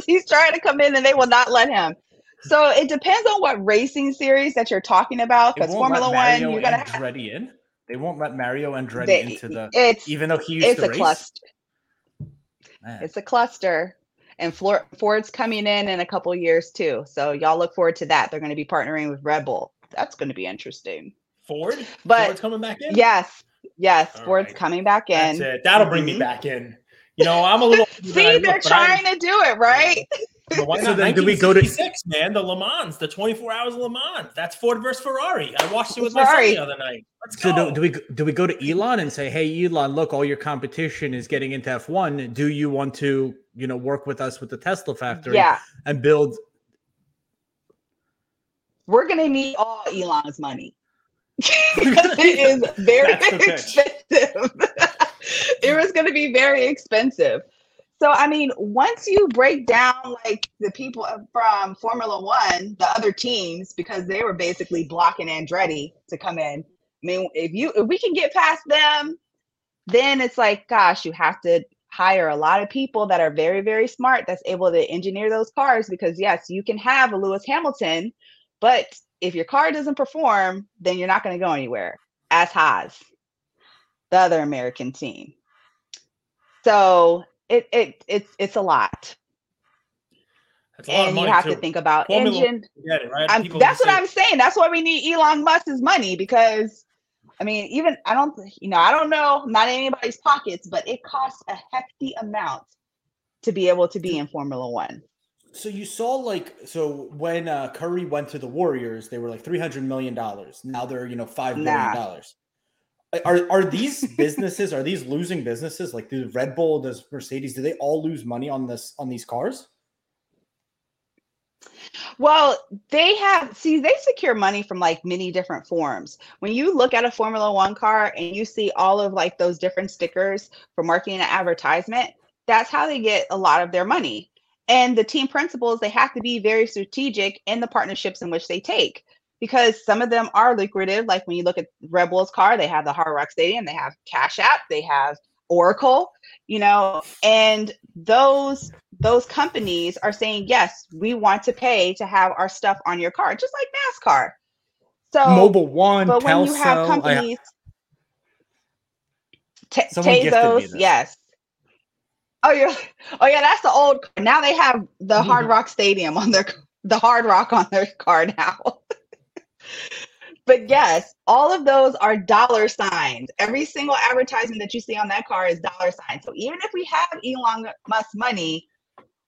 because *laughs* he's trying to come in and they will not let him. So it depends on what racing series that you're talking about. Because Formula One, you're gonna have Andretti in. They won't let Mario Andretti they, into the, it's even though he used it's to a race. cluster. Man. It's a cluster. And Flor- Ford's coming in in a couple years too. So y'all look forward to that. They're going to be partnering with Red Bull. That's going to be interesting. Ford? But Ford's coming back in? yes, yes, All Ford's right. coming back That's in. it. That'll bring me Mhm. back in. You know, I'm a little. See, they're trying to do it right. But why So not then do we go to- 1966, man? The Le Mans, the 24 hours of Le Mans. That's Ford versus Ferrari. I watched it with my Ferrari. son the other night. Let's So go. do, do we do we go to Elon and say, "Hey, Elon, look, all your competition is getting into F1. Do you want to, you know, work with us with the Tesla factory Yeah, and build?" we're going to need all Elon's money *laughs* *laughs* because it is very That's the pitch. expensive. *laughs* it was going to be very expensive. So, I mean, once you break down like the people from Formula One, the other teams, because they were basically blocking Andretti to come in. I mean, if you if we can get past them, then it's like, gosh, you have to hire a lot of people that are very, very smart that's able to engineer those cars because yes, you can have a Lewis Hamilton, but if your car doesn't perform, then you're not going to go anywhere. As Haas, the other American team. So it it it's it's a lot, That's a lot of and you have too. to think about Formula- engine. Get it, right? I'm, that's what I'm saying. That's why we need Elon Musk's money because, I mean, even I don't, you know, I don't know, not in anybody's pockets, but it costs a hefty amount to be able to be in Formula One. So you saw like so when uh, Curry went to the Warriors, they were like three hundred million dollars. Now they're you know five billion Nah. dollars. Are are these *laughs* businesses? Are these losing businesses? Like the Red Bull, does Mercedes? Do they all lose money on this on these cars? Well, they have see they secure money from like many different forms. When you look at a Formula 1 car and you see all of like those different stickers for marketing and advertisement, that's how they get a lot of their money. And the team principals, they have to be very strategic in the partnerships in which they take because some of them are lucrative. Like when you look at Red Bull's car, they have the Hard Rock Stadium, they have Cash App, they have Oracle, you know, and those those companies are saying yes, we want to pay to have our stuff on your car, just like NASCAR. So, Mobil One, but when you have companies, Ta- Someone gifted me Tezos, yes. Oh, you're, oh yeah, that's the old. Now they have the *laughs* Hard Rock Stadium on their the Hard Rock on their car now. But yes, all of those are dollar signs. Every single advertisement that you see on that car is dollar signs. So even if we have Elon Musk money,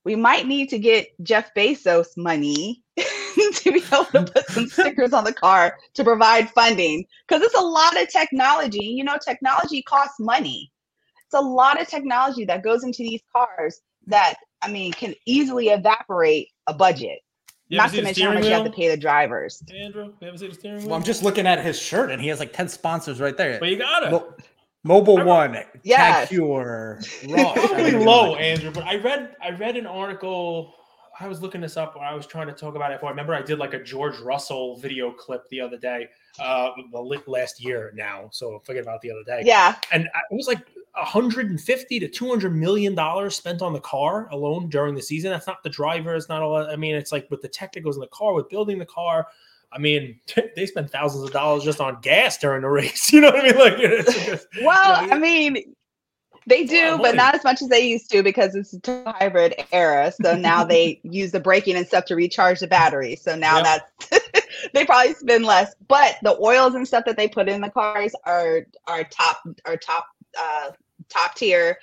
we might need to get Jeff Bezos money *laughs* to be able to put some *laughs* stickers on the car to provide funding because it's a lot of technology. You know, technology costs money. It's a lot of technology that goes into these cars that I mean can easily evaporate a budget. You Not to mention how steering much you have to pay the drivers. Andrew, you ever see the steering wheel? Well, I'm just looking at his shirt, and he has like ten sponsors right there. But you got it. Mo- Mobil I- One, Yes. Cure, *laughs* Probably low, Andrew. But I read I read an article. I was looking this up. Where I was trying to talk about it. Before. I remember I did like a George Russell video clip the other day. Uh, well, last year now. So forget about the other day. Yeah, And I, it was like 150 to 200 million dollars spent on the car alone during the season. That's not the driver. It's not all. I mean, it's like with the tech that goes in the car, with building the car. I mean, *laughs* they spend thousands of dollars just on gas during the *laughs* race. You know what I mean? Like, *laughs* it's, well, you know, I mean, they do, but not as much as they used to because it's a hybrid era. So now they use the braking and stuff to recharge the battery. So now yep. that's they probably spend less. But the oils and stuff that they put in the cars are are top are top uh top tier.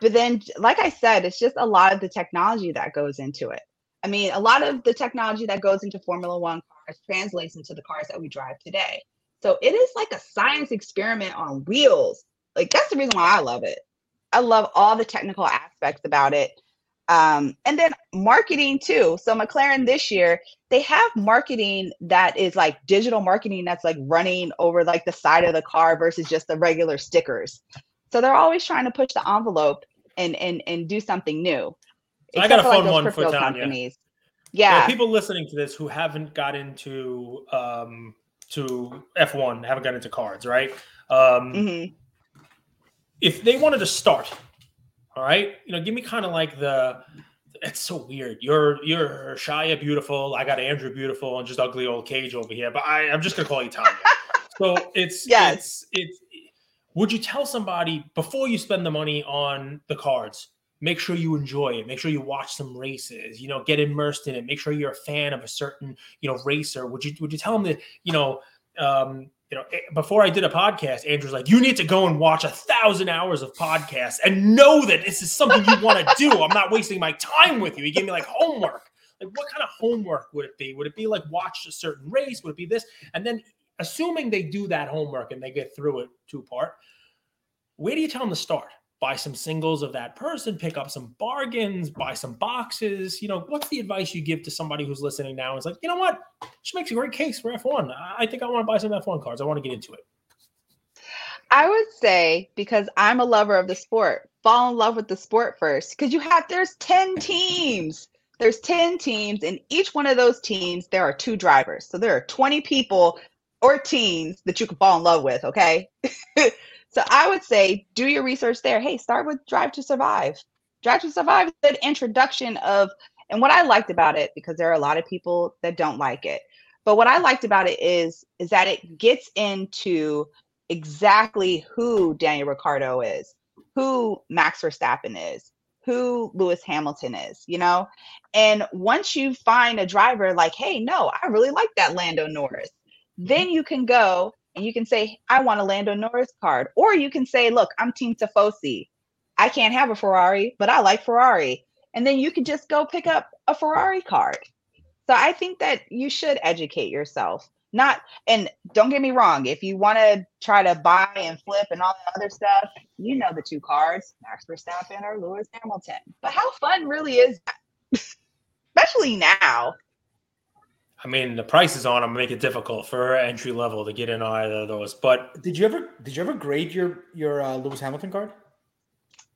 But then like I said, it's just a lot of the technology that goes into it. I mean, a lot of the technology that goes into Formula One cars translates into the cars that we drive today. So it is like a science experiment on wheels. Like that's the reason why I love it. I love all the technical aspects about it. Um, and then marketing too. So McLaren this year, they have marketing that is like digital marketing that's like running over like the side of the car versus just the regular stickers. So they're always trying to push the envelope and and and do something new. I got a fun like one for Tanya. Companies. Yeah. people listening to this who haven't got into um to F1, haven't got into cards, right? Um mm-hmm if they wanted to start, all right, you know, give me kind of like the it's so weird. You're you're Shiya beautiful. I got Andrew beautiful and just ugly old cage over here. But I, I'm just gonna call you Tanya. *laughs* so it's yes. it's it's would you tell somebody before you spend the money on the cards, make sure you enjoy it, make sure you watch some races, you know, get immersed in it, make sure you're a fan of a certain, you know, racer. Would you would you tell them that, you know, um, you know, eh, before I did a podcast, Andrew's like, you need to go and watch a thousand hours of podcasts and know that this is something you want to do. I'm not wasting my time with you. He gave me like homework. Like, what kind of homework would it be? Would it be like watch a certain race? Would it be this? And then, assuming they do that homework and they get through it two part, where do you tell them to start? Buy some singles of that person, pick up some bargains, buy some boxes. You know, what's the advice you give to somebody who's listening now? It's like, you know what? She makes a great case for F1. I think I want to buy some F1 cards. I want to get into it. I would say because I'm a lover of the sport, fall in love with the sport first. Because you have there's 10 teams. There's 10 teams, and each one of those teams, there are two drivers. So there are 20 people or teams that you can fall in love with, okay? *laughs* So I would say do your research there. Hey, start with Drive to Survive. Drive to Survive is an introduction of, and what I liked about it, because there are a lot of people that don't like it, but what I liked about it is is that it gets into exactly who Daniel Ricciardo is, who Max Verstappen is, who Lewis Hamilton is, you know? And once you find a driver like, hey, no, I really like that Lando Norris, then you can go and you can say, I want a Lando Norris card. Or you can say, look, I'm Team Tifosi. I can't have a Ferrari, but I like Ferrari. And then you can just go pick up a Ferrari card. So I think that you should educate yourself. Not, and don't get me wrong, if you want to try to buy and flip and all that other stuff, you know the two cards, Max Verstappen or Lewis Hamilton. But how fun really is that? *laughs* Especially now. I mean, the prices on them make it difficult for entry level to get in either of those. But did you ever did you ever grade your your uh, Lewis Hamilton card?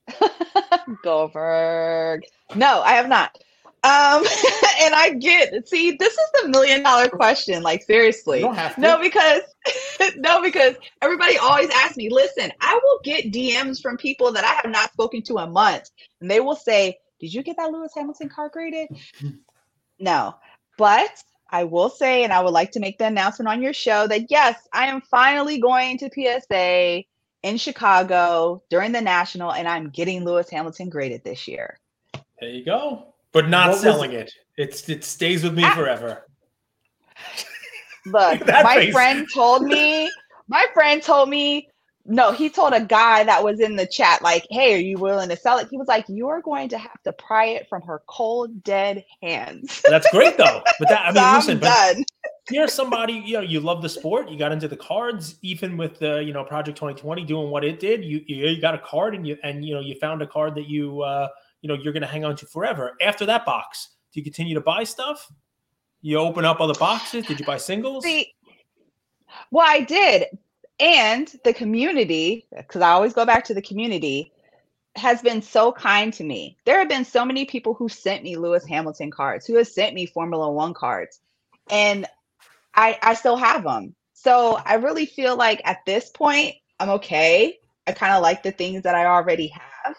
*laughs* Goldberg. No, I have not. Um, *laughs* and I get see, this is the million dollar question. Like seriously, no, because *laughs* no, because everybody always asks me. Listen, I will get DMs from people that I have not spoken to in months, and they will say, "Did you get that Lewis Hamilton card graded?" no, but I will say, and I would like to make the announcement on your show that yes, I am finally going to PSA in Chicago during the national, and I'm getting Lewis Hamilton graded this year. There you go, but not what selling it. It's it stays with me ah. forever. Look, *laughs* my face. friend told me. My friend told me no, he told a guy that was in the chat, like, hey, are you willing to sell it? He was like, you're going to have to pry it from her cold, dead hands. That's great, though. *laughs* But that, I mean, so listen, but you're somebody, you know, you love the sport, you got into the cards, even with the, you know, Project 2020 doing what it did, you, you got a card and you, and, you know, you found a card that you, uh, you know, you're going to hang on to forever. After that box, do you continue to buy stuff? You open up other boxes? Did you buy singles? See, well, I did, and the community, because I always go back to the community, has been so kind to me. There have been so many people who sent me Lewis Hamilton cards, who have sent me Formula One cards, and I I still have them. So I really feel like at this point I'm okay. I kind of like the things that I already have.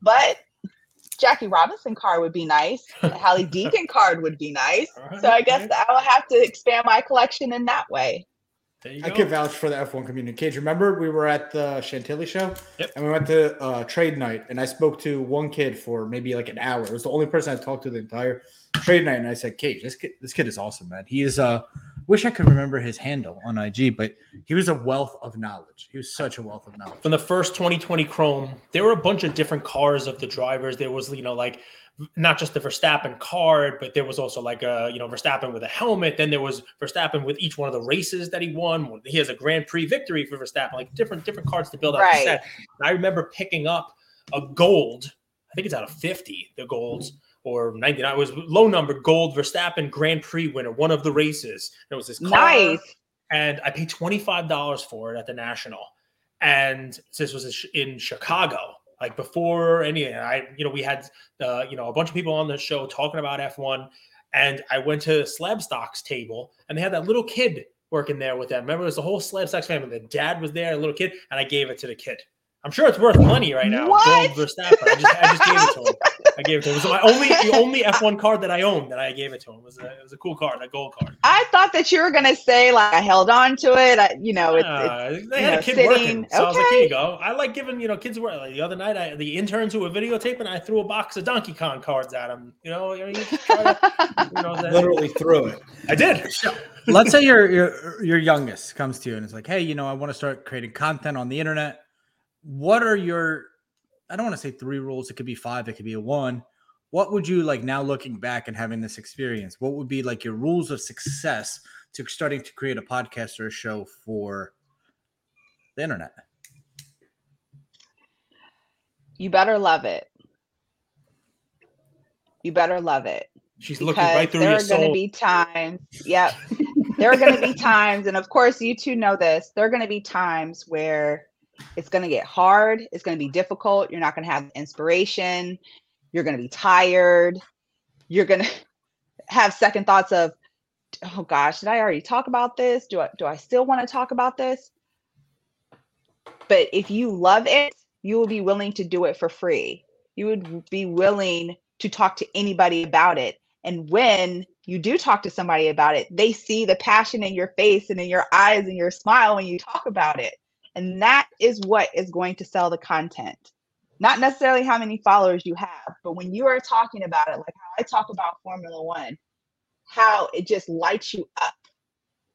But Jackie Robinson card would be nice. A Hailie *laughs* Deegan card would be nice. So I guess I will have to expand my collection in that way. I could vouch for the F1 community. Cage, remember we were at the Chantilly show? Yep. And we went to uh, trade night, and I spoke to one kid for maybe like an hour. It was the only person I talked to the entire trade night, and I said, "Cage, this kid, this kid is awesome, man. He is. Uh, wish I could remember his handle on IG, but he was a wealth of knowledge. He was such a wealth of knowledge. From the first 2020 Chrome, there were a bunch of different cars of the drivers. There was, you know, like not just the Verstappen card, but there was also like a, you know, Verstappen with a helmet. Then there was Verstappen with each one of the races that he won. He has a Grand Prix victory for Verstappen, like different different cards to build up. Right. the set. And I remember picking up a gold. I think it's out of 50, the golds or 99. It was low number gold Verstappen Grand Prix winner, one of the races. It was this car Nice. and I paid twenty five dollars for it at the National. And this was in Chicago, like before any. I, you know, we had, uh, you know, a bunch of people on the show talking about F one, and I went to Slabstox table, and they had that little kid working there with them. Remember, it was the whole Slabstox family. The dad was there, a little kid, and I gave it to the kid. I'm sure it's worth money right now. What? Gold Verstappen. I just, I just gave it to him. I gave it to him. It was my only, the only F1 card that I owned that I gave it to him. It was a, it was a cool card, a gold card. I thought that you were gonna say like I held on to it. I, you know, it's, it's Uh, they you had know, a kid sitting- working, so I was like, okay. "Here you go." I like giving you know kids work. Like the other night, I, the interns who were videotaping, I threw a box of Donkey Kong cards at them. You know, you, know, you try to, you know that- Literally threw it. I did. Let's say your your your youngest comes to you and is like, "Hey, you know, I want to start creating content on the internet. What are your I don't want to say three rules. It could be five. It could be a one. What would you like now looking back and having this experience? What would be like your rules of success to starting to create a podcast or a show for the internet? you better love it. You better love it. She's looking right through there your are going to be times yep there are going to be *laughs* times and of course you two know this there are going to be times where it's going to get hard. It's going to be difficult. You're not going to have inspiration. You're going to be tired. You're going *laughs* to have second thoughts of oh gosh did i already talk about this? Do i do i still want to talk about this? But if you love it you will be willing to do it for free. You would be willing to talk to anybody about it. And when you do talk to somebody about it, they see the passion in your face and in your eyes and your smile when you talk about it. And that is what is going to sell the content. Not necessarily how many followers you have, but when you are talking about it, like how I talk about Formula One, how it just lights you up.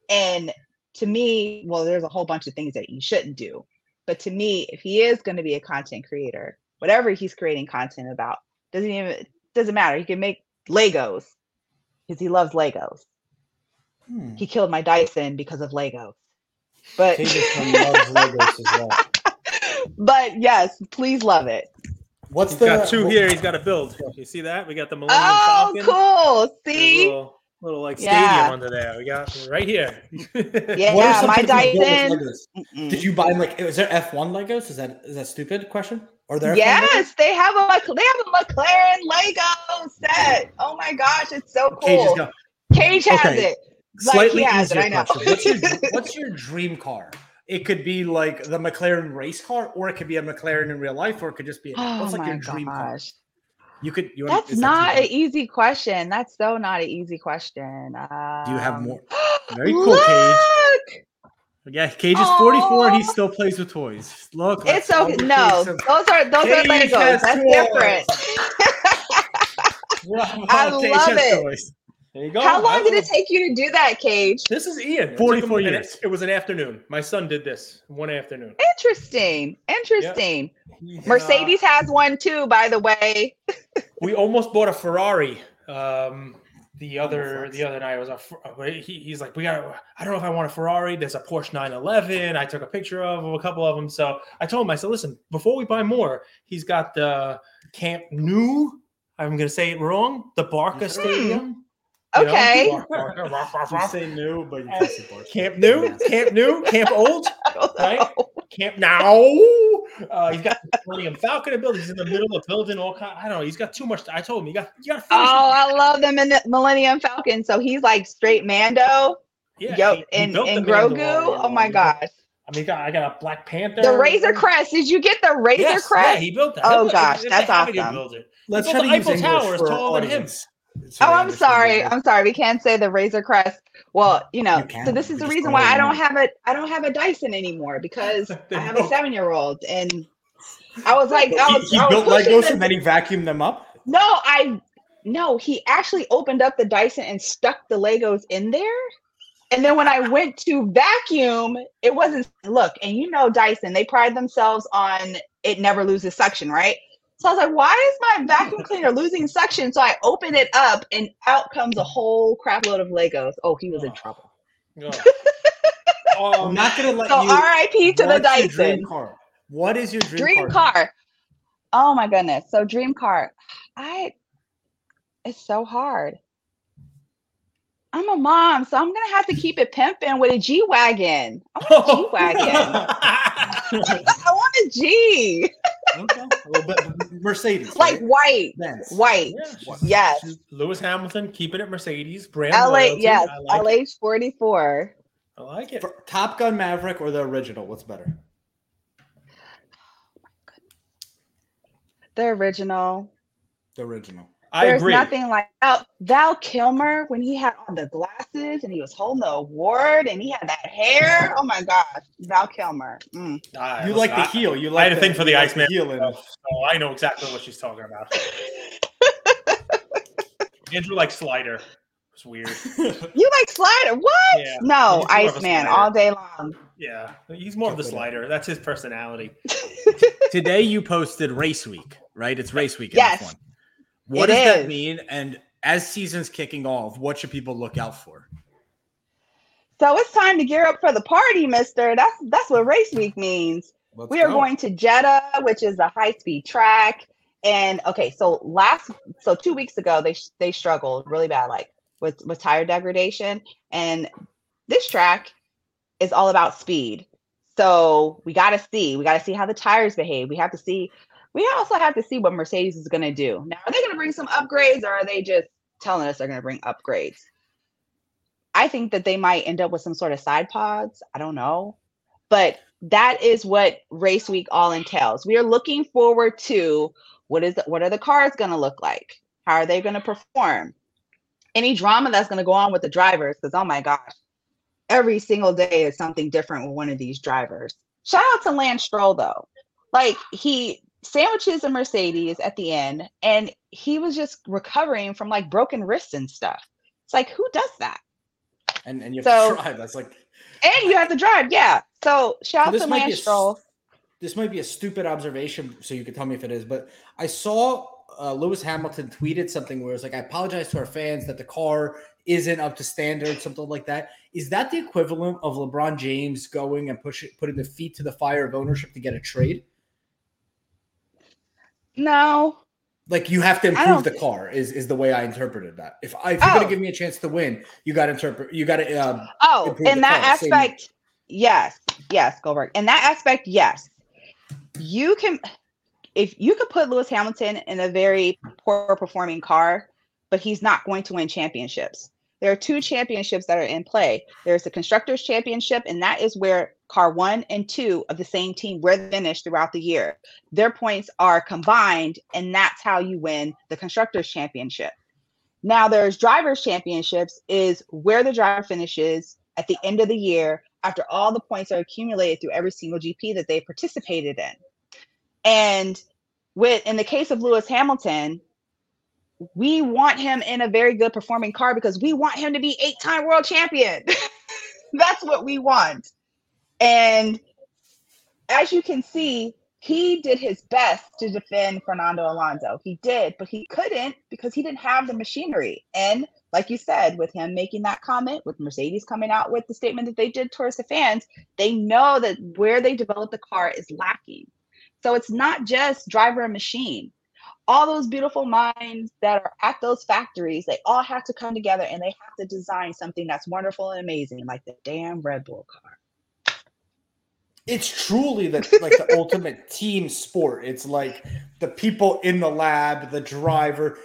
And to me, well, there's a whole bunch of things that you shouldn't do. But to me, if he is going to be a content creator, whatever he's creating content about, doesn't even doesn't matter. He can make Legos because he loves Legos. Hmm. He killed my Dyson because of Legos. But Cage's son loves Legos as well. *laughs* but yes, please love it. What's He's the got two here. He's got to build. You see that? We got the Millennium Oh, Falcon. cool. See? Little, little like stadium Yeah. under there. We got right here. *laughs* Yeah, What are some my things you Dyson. Did you buy like? Is there F one Legos? Is that is that stupid question? Are there? F1 Yes, they have a they have a McLaren Lego set. Oh my gosh, it's so Cage has cool. got Cage has Okay. it. Like, Slightly has easier question. What's your *laughs* what's your dream car? It could be like the McLaren race car, or it could be a McLaren in real life, or it could just be Oh what's like your dream car. gosh. You could. You That's that not an easy question. That's so not an easy question. Um, Do you have more? *gasps* Very cool, Cage. Yeah, Cage is 44 and he still plays with toys. Look, It's okay. No, some- those are those are Cage Legos. That's toys. *laughs* different. *laughs* I love it. toys. There you go. How long I did it take you to do that, Cage? This is Ian. It 44 him years. It was an afternoon. My son did this one afternoon. Interesting. Interesting. He's, uh, Mercedes has one too, by the way. *laughs* we almost bought a Ferrari. Um, the other flex. the other night was a uh, he, he's like we got I don't know if I want a Ferrari. There's a Porsche 911. I took a picture of a couple of them. So I told him I said listen before we buy more. He's got the Camp Nou. I'm gonna say it wrong. The Barca Hmm. Stadium. You know, Okay. Bar- Barca, rah, rah, You say new, but you can't say Camp New, Camp New, Camp Old. *laughs* Right? Camp now. Uh, he's got the Millennium Falcon to build. He's in the middle of building all kind. I don't know. He's got too much. I told him you got you got to Oh, finish. I love them in the Millennium Falcon. So he's like straight Mando. it. Yo, he- he and built and the Mandalorian Grogu. Oh my gosh. I mean, I got a Black Panther. The Razor Crest. Did you get the Razor Yes, Crest? Yeah, he built that. Oh, gosh, that's have it, he awesome. Let's He try built to the use Eiffel English Tower is for taller than him. Oh, I'm sorry. I'm sorry. We can't say the Razor Crest. Well, you know, You so this is We the reason why I don't have a I don't have a Dyson anymore because *laughs* I have a seven year old and I was like, I He, was, he I built Legos and then he vacuumed them up. No, I no, he actually opened up the Dyson and stuck the Legos in there. And then when I went to vacuum, it wasn't look, and you know Dyson, they pride themselves on it never loses suction, right? So I was like, why is my vacuum cleaner losing suction? So I open it up and out comes a whole crap load of Legos. Oh, he was in Oh. trouble. Oh. *laughs* I'm not gonna let you So you. RIP to the what's your dream Dyson. car? What is your dream, Dream car. Oh my goodness. So dream car. I it's so hard. I'm a mom, so I'm gonna have to keep it pimping with a G wagon. I want a G *laughs* wagon. *laughs* I want a G, Okay. Well, but Mercedes, like right? white, Benz. white. Yeah, Yes, Lewis Hamilton keeping it Mercedes brand. LA. loyalty. Yes, like L A forty four. I like it. For Top Gun Maverick or the original? What's better? Oh the original. The original. I There's agree. nothing like Val, Val Kilmer when he had on the glasses and he was holding the award and he had that hair. Oh my gosh, Val Kilmer. Mm. I- You like the heel. You I like had a the- thing for the you like Iceman. heel in- So I know exactly what she's talking about. *laughs* Andrew likes slider. It's weird. *laughs* You like slider? What? Yeah, no, he's more of a Iceman all day long. Yeah, he's more of the Check it out. slider. That's his personality. *laughs* Today you posted race week, right? It's race week. in Yes. F1. What It does that mean? And as season's kicking off, what should people look out for? So it's time to gear up for the party, Mister. That's that's what race week means. Let's we are go. going to Jeddah, which is a high speed track. And okay, so last so two weeks ago they they struggled really bad, like with with tire degradation. And this track is all about speed. So we got to see, we got to see how the tires behave. We have to see, we also have to see what Mercedes is going to do. Now, are they going to bring some upgrades, or are they just telling us they're going to bring upgrades? I think that they might end up with some sort of side pods. I don't know. But that is what race week all entails. We are looking forward to what is the, what are the cars going to look like? How are they going to perform? Any drama that's going to go on with the drivers because oh my gosh, every single day is something different with one of these drivers. Shout out to Lance Stroll though. Like he sandwiches a Mercedes at the end and he was just recovering from like broken wrists and stuff. It's like who does that? and and you have So- to drive. That's like And you have to drive, yeah. So shout So out to might be Lance Stroll. this might be a stupid observation, so you can tell me if it is. But I saw uh, Lewis Hamilton tweeted something where it's like, "I apologize to our fans that the car isn't up to standard," something like that. Is that the equivalent of LeBron James going and pushing putting the feet to the fire of ownership to get a trade? No, Like you have to improve the car is is the way I interpreted that. If, I, if you're Oh. gonna give me a chance to win, you got to interpret. You got to. Um, Oh, in that car, same- aspect, yes, yes, Goldberg. In that aspect, yes. You can, if you could put Lewis Hamilton in a very poor performing car, but he's not going to win championships. There are two championships that are in play. There's the Constructors' Championship, and that is where car one and two of the same team where they finish throughout the year. Their points are combined, and that's how you win the Constructors' Championship. Now there's drivers championships is where the driver finishes at the end of the year after all the points are accumulated through every single GP that they participated in. And with in the case of Lewis Hamilton, we want him in a very good performing car because we want him to be eight-time world champion. *laughs* That's what we want. And as you can see, he did his best to defend Fernando Alonso. He did, but he couldn't because he didn't have the machinery. And like you said, with him making that comment, with Mercedes coming out with the statement that they did towards the fans, they know that where they developed the car is lacking. So it's not just driver and machine. All those beautiful minds that are at those factories, they all have to come together and they have to design something that's wonderful and amazing, like the damn Red Bull car. It's truly the like the ultimate *laughs* team sport. It's like the people in the lab, the driver.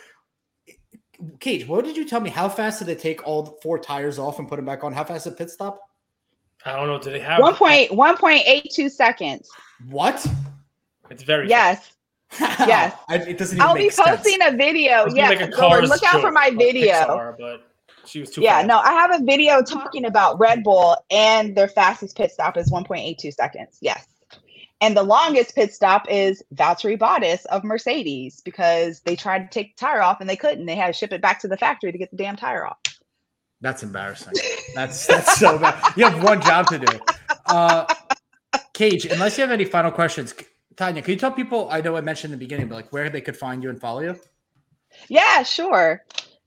Cage, what did you tell me? How fast did it take all four tires off and put them back on? How fast did pit stop? I don't know. Do they have One point one point eight two seconds. What? It's very Yes. Yes. I, it doesn't even I'll be make sense. posting a I video. was gonna Yeah. make a Go look out for my video. Pixar, but she was too. Yeah, fast. no, I have a video talking about Red Bull and their fastest pit stop is 1.82 seconds. Yes. And the longest pit stop is Valtteri Bottas of Mercedes because they tried to take the tire off and they couldn't. They had to ship it back to the factory to get the damn tire off. That's embarrassing. That's that's so bad. You have one job to do. Uh, Cage, unless you have any final questions, Tanya, can you tell people? I know I mentioned in the beginning, but like where they could find you and follow you. Yeah, sure.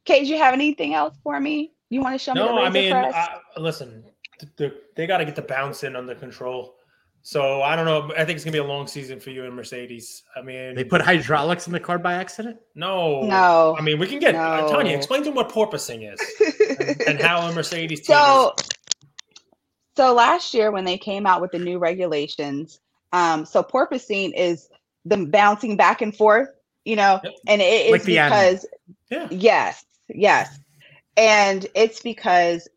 Kate, do you have anything else for me? You want to show me the No, I mean, press? I, listen, th- th- they got to get the bounce in under control. So I don't know. I think it's gonna be a long season for you and Mercedes. I mean, They put hydraulics in the car by accident. no, no. I mean, we can get uh, No. Tanya. Explain to them what porpoising is and, *laughs* and how a Mercedes so is. so last year when they came out with the new regulations um so porpoising is the bouncing back and forth you know Yep. and it is Like because Yeah. yes yes. And it's because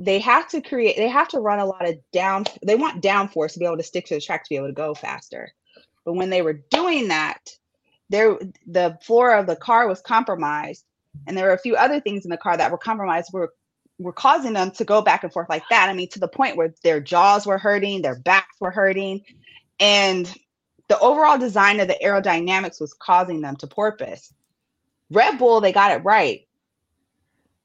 they have to create they have to run a lot of down they want downforce to be able to stick to the track to be able to go faster. But when they were doing that there the floor of the car was compromised and there were a few other things in the car that were compromised were were causing them to go back and forth like that. I mean to the point where their jaws were hurting their backs were hurting and the overall design of the aerodynamics was causing them to porpoise. Red bull they got it right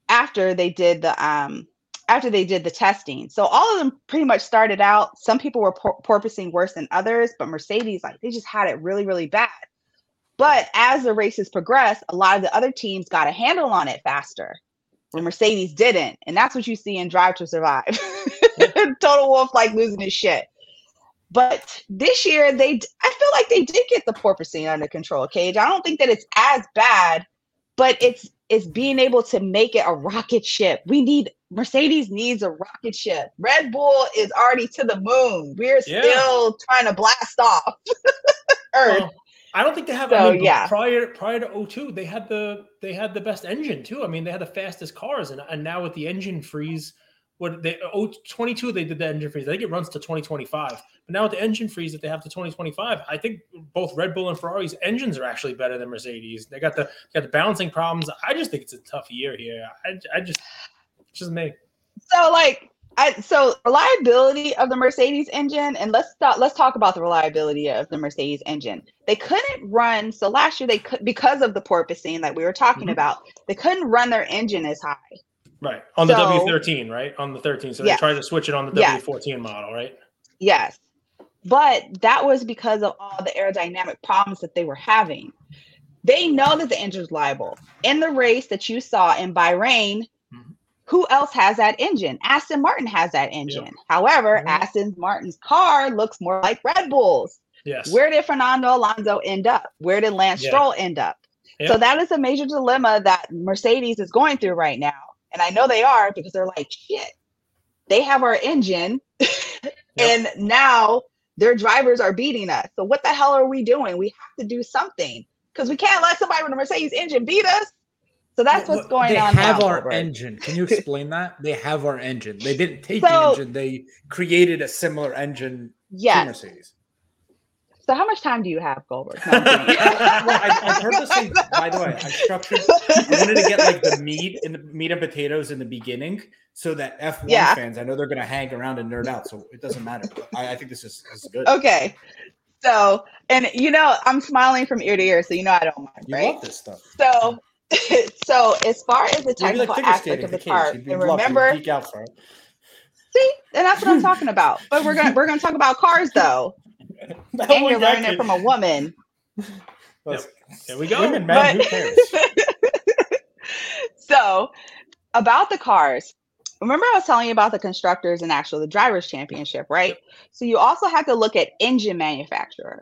after they did the um after they did the testing. So all of them pretty much started out some people were por- porpoising worse than others but mercedes like they just had it really really bad. But as the races progressed a lot of the other teams got a handle on it faster where mercedes didn't and that's what you see in drive to survive. *laughs* Toto Wolff like losing his shit. But this year they I feel like they did get the porpoising under control cage. I don't think that it's as bad but it's it's being able to make it a rocket ship. We need Mercedes needs a rocket ship. Red Bull is already to the moon. We're Yeah. still trying to blast off *laughs* Earth. Well, I don't think they have. So, I mean, yeah. prior prior to 02, they had the they had the best engine too. I mean, they had the fastest cars, and and now with the engine freeze, what they oh 22 they did the engine freeze. I think it runs to 2025. But now with the engine freeze that they have to 2025, I think both Red Bull and Ferrari's engines are actually better than Mercedes. They got the they got the balancing problems. I just think it's a tough year here. I, I just just me. So like I so reliability of the Mercedes engine, and let's start let's talk about the reliability of the Mercedes engine. They couldn't run so last year they could because of the porpoising that we were talking Mhm. about, they couldn't run their engine as high. Right on the W13, right on the 13. So Yes. they tried to switch it on the Yes. W14 model, right? Yes. But that was because of all the aerodynamic problems that they were having. They know that the engine's liable. In the race that you saw in Bahrain, Mhm. who else has that engine? Aston Martin has that engine. However, Mhm. Aston Martin's car looks more like Red Bull's. Yes. Where did Fernando Alonso end up? Where did Lance Yeah. Stroll end up? Yeah. So that is a major dilemma that Mercedes is going through right now. And I know they are because they're like, shit, they have our engine. *laughs* and now their drivers are beating us. So what the hell are we doing? We have to do something because we can't let somebody with a Mercedes engine beat us. So that's what's going they on. They have now, our Goldberg. engine. Can you *laughs* explain that? They have our engine. They didn't take So- the engine. They created a similar engine to Yes. Mercedes. So how much time do you have, Goldberg? *laughs* No, I'm kidding. well, I, I purposely, by the way, I structured. I wanted to get like the meat and the meat and potatoes in the beginning, so that F1 Yeah. fans, I know they're going to hang around and nerd out, so it doesn't matter. I, I think this is, this is good. okay. So, and you know, I'm smiling from ear to ear, so you know I don't mind, You right? love this stuff. So, *laughs* so as far as the technical like aspect of the kids. car, and remember, geek out for it. see, and that's what I'm talking about. But we're gonna we're gonna talk about cars though, *laughs* That and one you're learning it from a woman. *laughs* Let's- There we go. Women, man, who cares? *laughs* so, about the cars. Remember, I was telling you about the constructors and actual the drivers' championship, right? So you also have to look at engine manufacturer.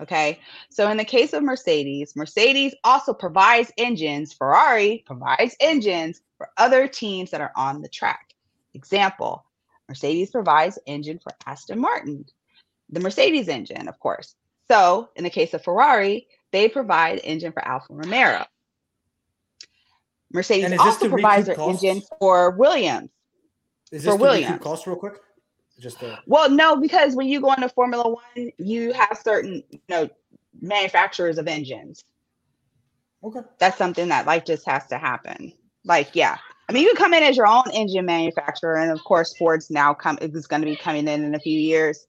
Okay. So in the case of Mercedes, Mercedes also provides engines, Ferrari provides engines for other teams that are on the track. Example, Mercedes provides engine for Aston Martin, the Mercedes engine, of course. So in the case of Ferrari, they provide engine for Alfa Romeo. Mercedes also to provides their costs? engine for Williams. Is For this to Williams. cost real quick? Just a Well, no, because when you go into Formula One, you have certain, you know, manufacturers of engines. okay. That's something that like just has to happen. Like, yeah. I mean, you can come in as your own engine manufacturer, and of course, Ford's now come is going to be coming in in a few years.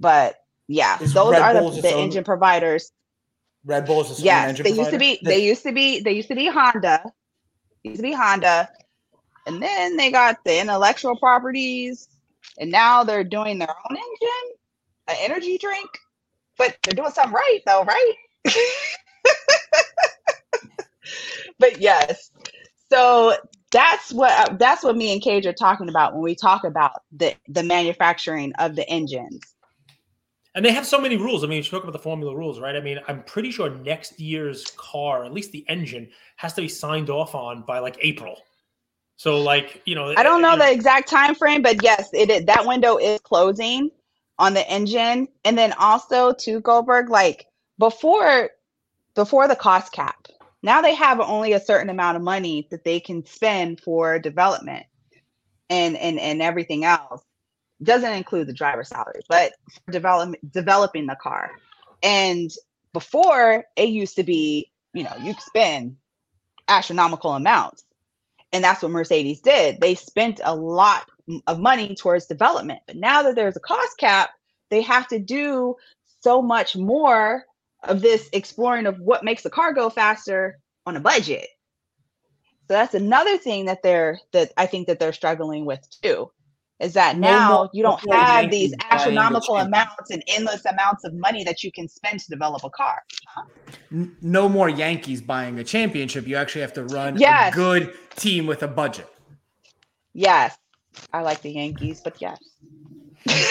But yeah, Is those Red are Bull the, the own engine providers. Red Bull is a Yes, engine they used to be. They used to be. They used to be Honda. Used to be Honda, and then they got the intellectual properties, and now they're doing their own engine, an energy drink. But they're doing something right, though, right? *laughs* but yes, so that's what that's what me and Cage are talking about when we talk about the the manufacturing of the engines. And they have so many rules. I mean, you talk about the formula rules, right? I mean, I'm pretty sure next year's car, at least the engine, has to be signed off on by like April. So, like, you know, I don't know the exact time frame, but yes, it is, that window is closing on the engine. And then also to Goldberg, like before before the cost cap, now they have only a certain amount of money that they can spend for development and and and everything else. Doesn't include the driver salary, but for development developing the car. And before it used to be, you know, you spend astronomical amounts and that's what Mercedes did. They spent a lot of money towards development. But now that there's a cost cap, they have to do so much more of this exploring of what makes the car go faster on a budget. So that's another thing that they're that I think that they're struggling with too. Is that No now you don't before have these Yankees the astronomical champion. amounts and endless amounts of money that you can spend to develop a car. N- no more Yankees buying a championship. You actually have to run Yes. a good team with a budget. Yes, I like the Yankees, but yes. *laughs*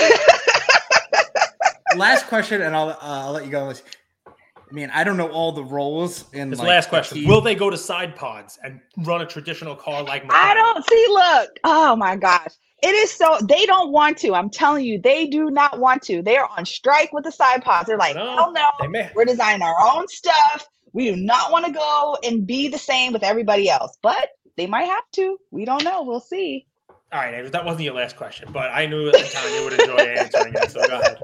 Last question, and I'll uh, I'll let you go. I mean, I don't know all the roles in This like, last question. Will they go to side pods and run a traditional car like? I don't see. Look, oh my gosh, it is so. They don't want to. I'm telling you, they do not want to. They are on strike with the side pods. They're like, No, hell no. May. We're designing our own stuff. We do not want to go and be the same with everybody else, but they might have to. We don't know. We'll see. All right, Andrew, that wasn't your last question, but I knew that Tanya would enjoy *laughs* answering it. So go ahead.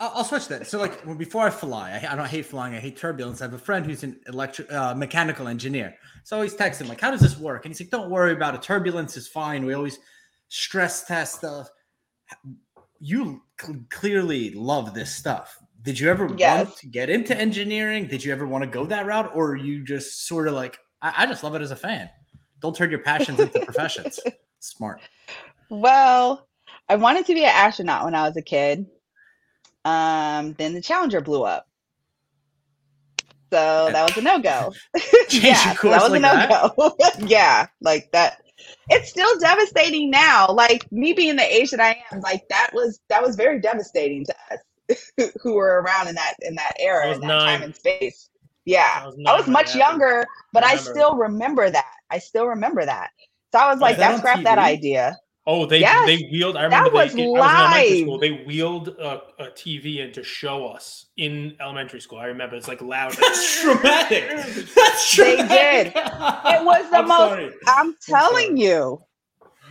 I'll, I'll switch that. So, like, well, before I fly, I, I don't hate flying. I hate turbulence. I have a friend who's an electric uh, mechanical engineer. So I always text him like, "How does this work?" And he's like, "Don't worry about it. Turbulence is fine. We always stress test stuff." You cl- clearly love this stuff. Did you ever want to get into engineering? Did you ever want to go that route, or you just sort of like, I, I just love it as a fan. Don't turn your passions into *laughs* professions. Smart. Well, I wanted to be an astronaut when I was a kid. Um, then the Challenger blew up. So that was a no go. *laughs* *laughs* Yeah, so that was like a no go. yeah, like that. It's still devastating now. Like me being the age that I am, like that was that was very devastating to us *laughs* who were around in that in that era, in that nine. time and space. Yeah, I was I was nine when it much younger, but I remember. still remember that. I still remember that. So I was Was like, that that on scrap that idea. Oh, they Yes, they wheeled. I remember was they, I was in elementary school. They wheeled a, a TV in to show us in elementary school. I remember it's like loud. *laughs* That's dramatic. That's They did. It was the I'm most. sorry. I'm telling you.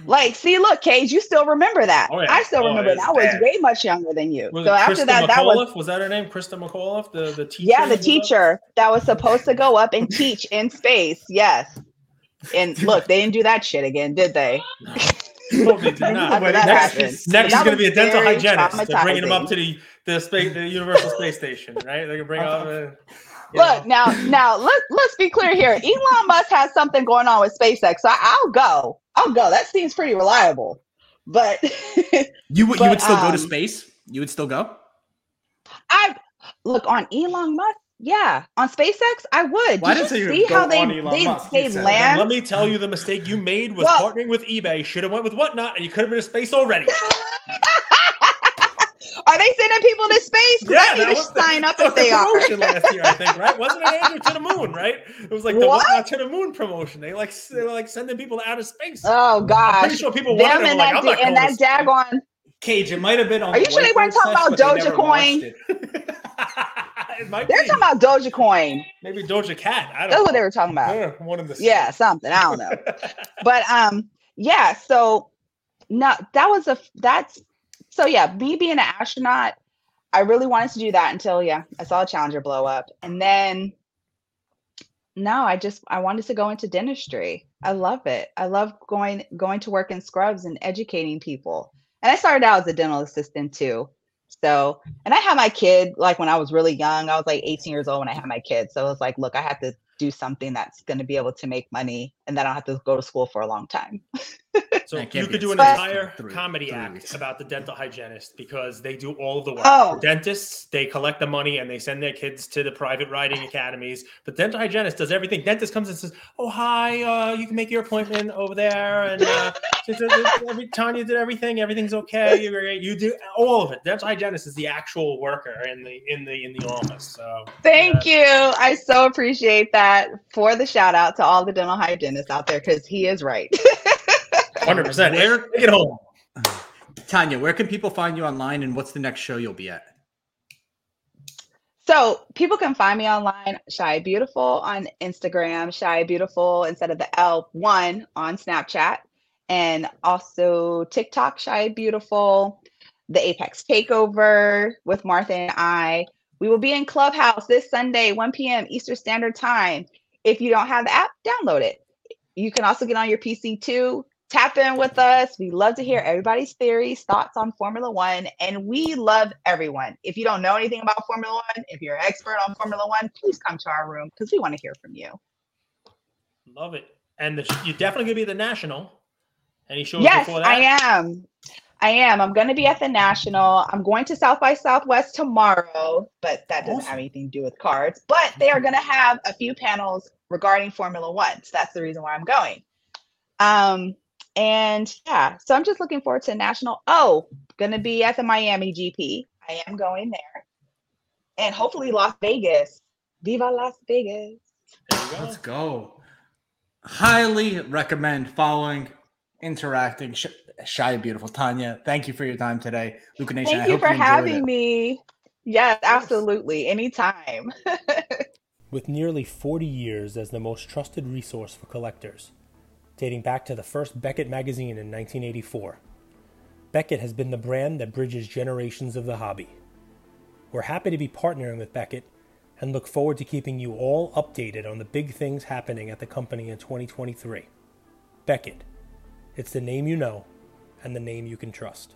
Like, see, look, Cage, you still remember that. Oh, yeah. I still Oh, remember. it's and I was bad. way much younger than you. Was so it after Christa that, that was was that her name? Christa McAuliffe, the the teacher. yeah, the that was teacher that was supposed to go up and teach in space. Yes. And look, they didn't do that shit again, did they? No, they did not. After next happened. next That is going to be a dental hygienist. They're bringing him up to the the space, the Universal Space Station, right? They can bring up. *laughs* Uh, you Look, know. now, now let, let's be clear here. Elon Musk has something going on with SpaceX. So I, I'll go. I'll go. That seems pretty reliable. But *laughs* You would you would still go to um, space? You would still go? I look on Elon Musk. Yeah, on SpaceX, I would. Well, I Did you you see how they they, Musk. they said- land? let me tell you, the mistake you made was Well- partnering with eBay. Should have went with whatnot, and you could have been in space already. *laughs* Are they sending people to space? 'Cause I need that to was the- up if was the they are. promotion last year, I think, right? Wasn't it Andrew to the moon, right? It was like the What? whatnot to the moon promotion. They like they were like sending people out of space. Oh gosh, I'm pretty sure people wanted them it. and Like, that I'm and that to space. daggone. Cage, it might have been on. Are you sure they weren't talking about Doja they never Dogecoin? watched it. *laughs* it might They're be. talking about Doja Coin. Maybe Doja Cat. I don't That's know. what they were talking about. Yeah, one of the Yeah, something. I don't know. *laughs* but um, yeah. So no, that was a that's so yeah, me being an astronaut, I really wanted to do that until yeah, I saw a Challenger blow up, and then no, I just I wanted to go into dentistry. I love it. I love going going to work in scrubs and educating people. And I started out as a dental assistant too. So, and I had my kid like when I was really young. I was like 18 years old when I had my kid. So it was like, look, I have to do something that's going to be able to make money and then I don't have to go to school for a long time. *laughs* so you could do an entire three, comedy three act weeks. about the dental hygienist because they do all of the work. Oh. dentists, they collect the money and they send their kids to the private riding academies. But dental hygienist does everything. Dentist comes and says, "Oh, hi, uh, you can make your appointment over there." And uh, *laughs* every Tanya did everything. Everything's okay. You do all of it. Dental hygienist is the actual worker in the in the in the office. So thank you. I so appreciate that that for the shout out to all the dental hygienists out there because he is right. *laughs* 100%. Where, take it home. Tanya, where can people find you online and what's the next show you'll be at? So people can find me online, ShiyaBeautiful on Instagram, ShiyaBeautiful instead of the L1 on Snapchat, and also TikTok, ShiyaBeautiful, the Apex Takeover with Martha and I. We will be in Clubhouse this Sunday, 1 p.m. Eastern Standard Time. If you don't have the app, download it. You can also get on your PC too. Tap in with us. We love to hear everybody's theories, thoughts on Formula One, and we love everyone. If you don't know anything about Formula One, if you're an expert on Formula One, please come to our room because we want to hear from you. Love it. And the, you're definitely going to be the national. Any shows yes, before that? I am. I am. I'm going to be at the National. I'm going to South by Southwest tomorrow, but that doesn't awesome. have anything to do with cards. But they are going to have a few panels regarding Formula One. So that's the reason why I'm going. Um, and yeah, so I'm just looking forward to National. Oh, going to be at the Miami GP. I am going there. And hopefully Las Vegas. Viva Las Vegas. Let's go. Highly recommend following, interacting, shy, beautiful Tanya. Thank you for your time today, Luka Nation. Thank you for you having me. Yes, absolutely. Anytime. *laughs* With nearly 40 years as the most trusted resource for collectors, dating back to the first Beckett magazine in 1984, Beckett has been the brand that bridges generations of the hobby. We're happy to be partnering with Beckett and look forward to keeping you all updated on the big things happening at the company in 2023. Beckett. It's the name you know and the name you can trust.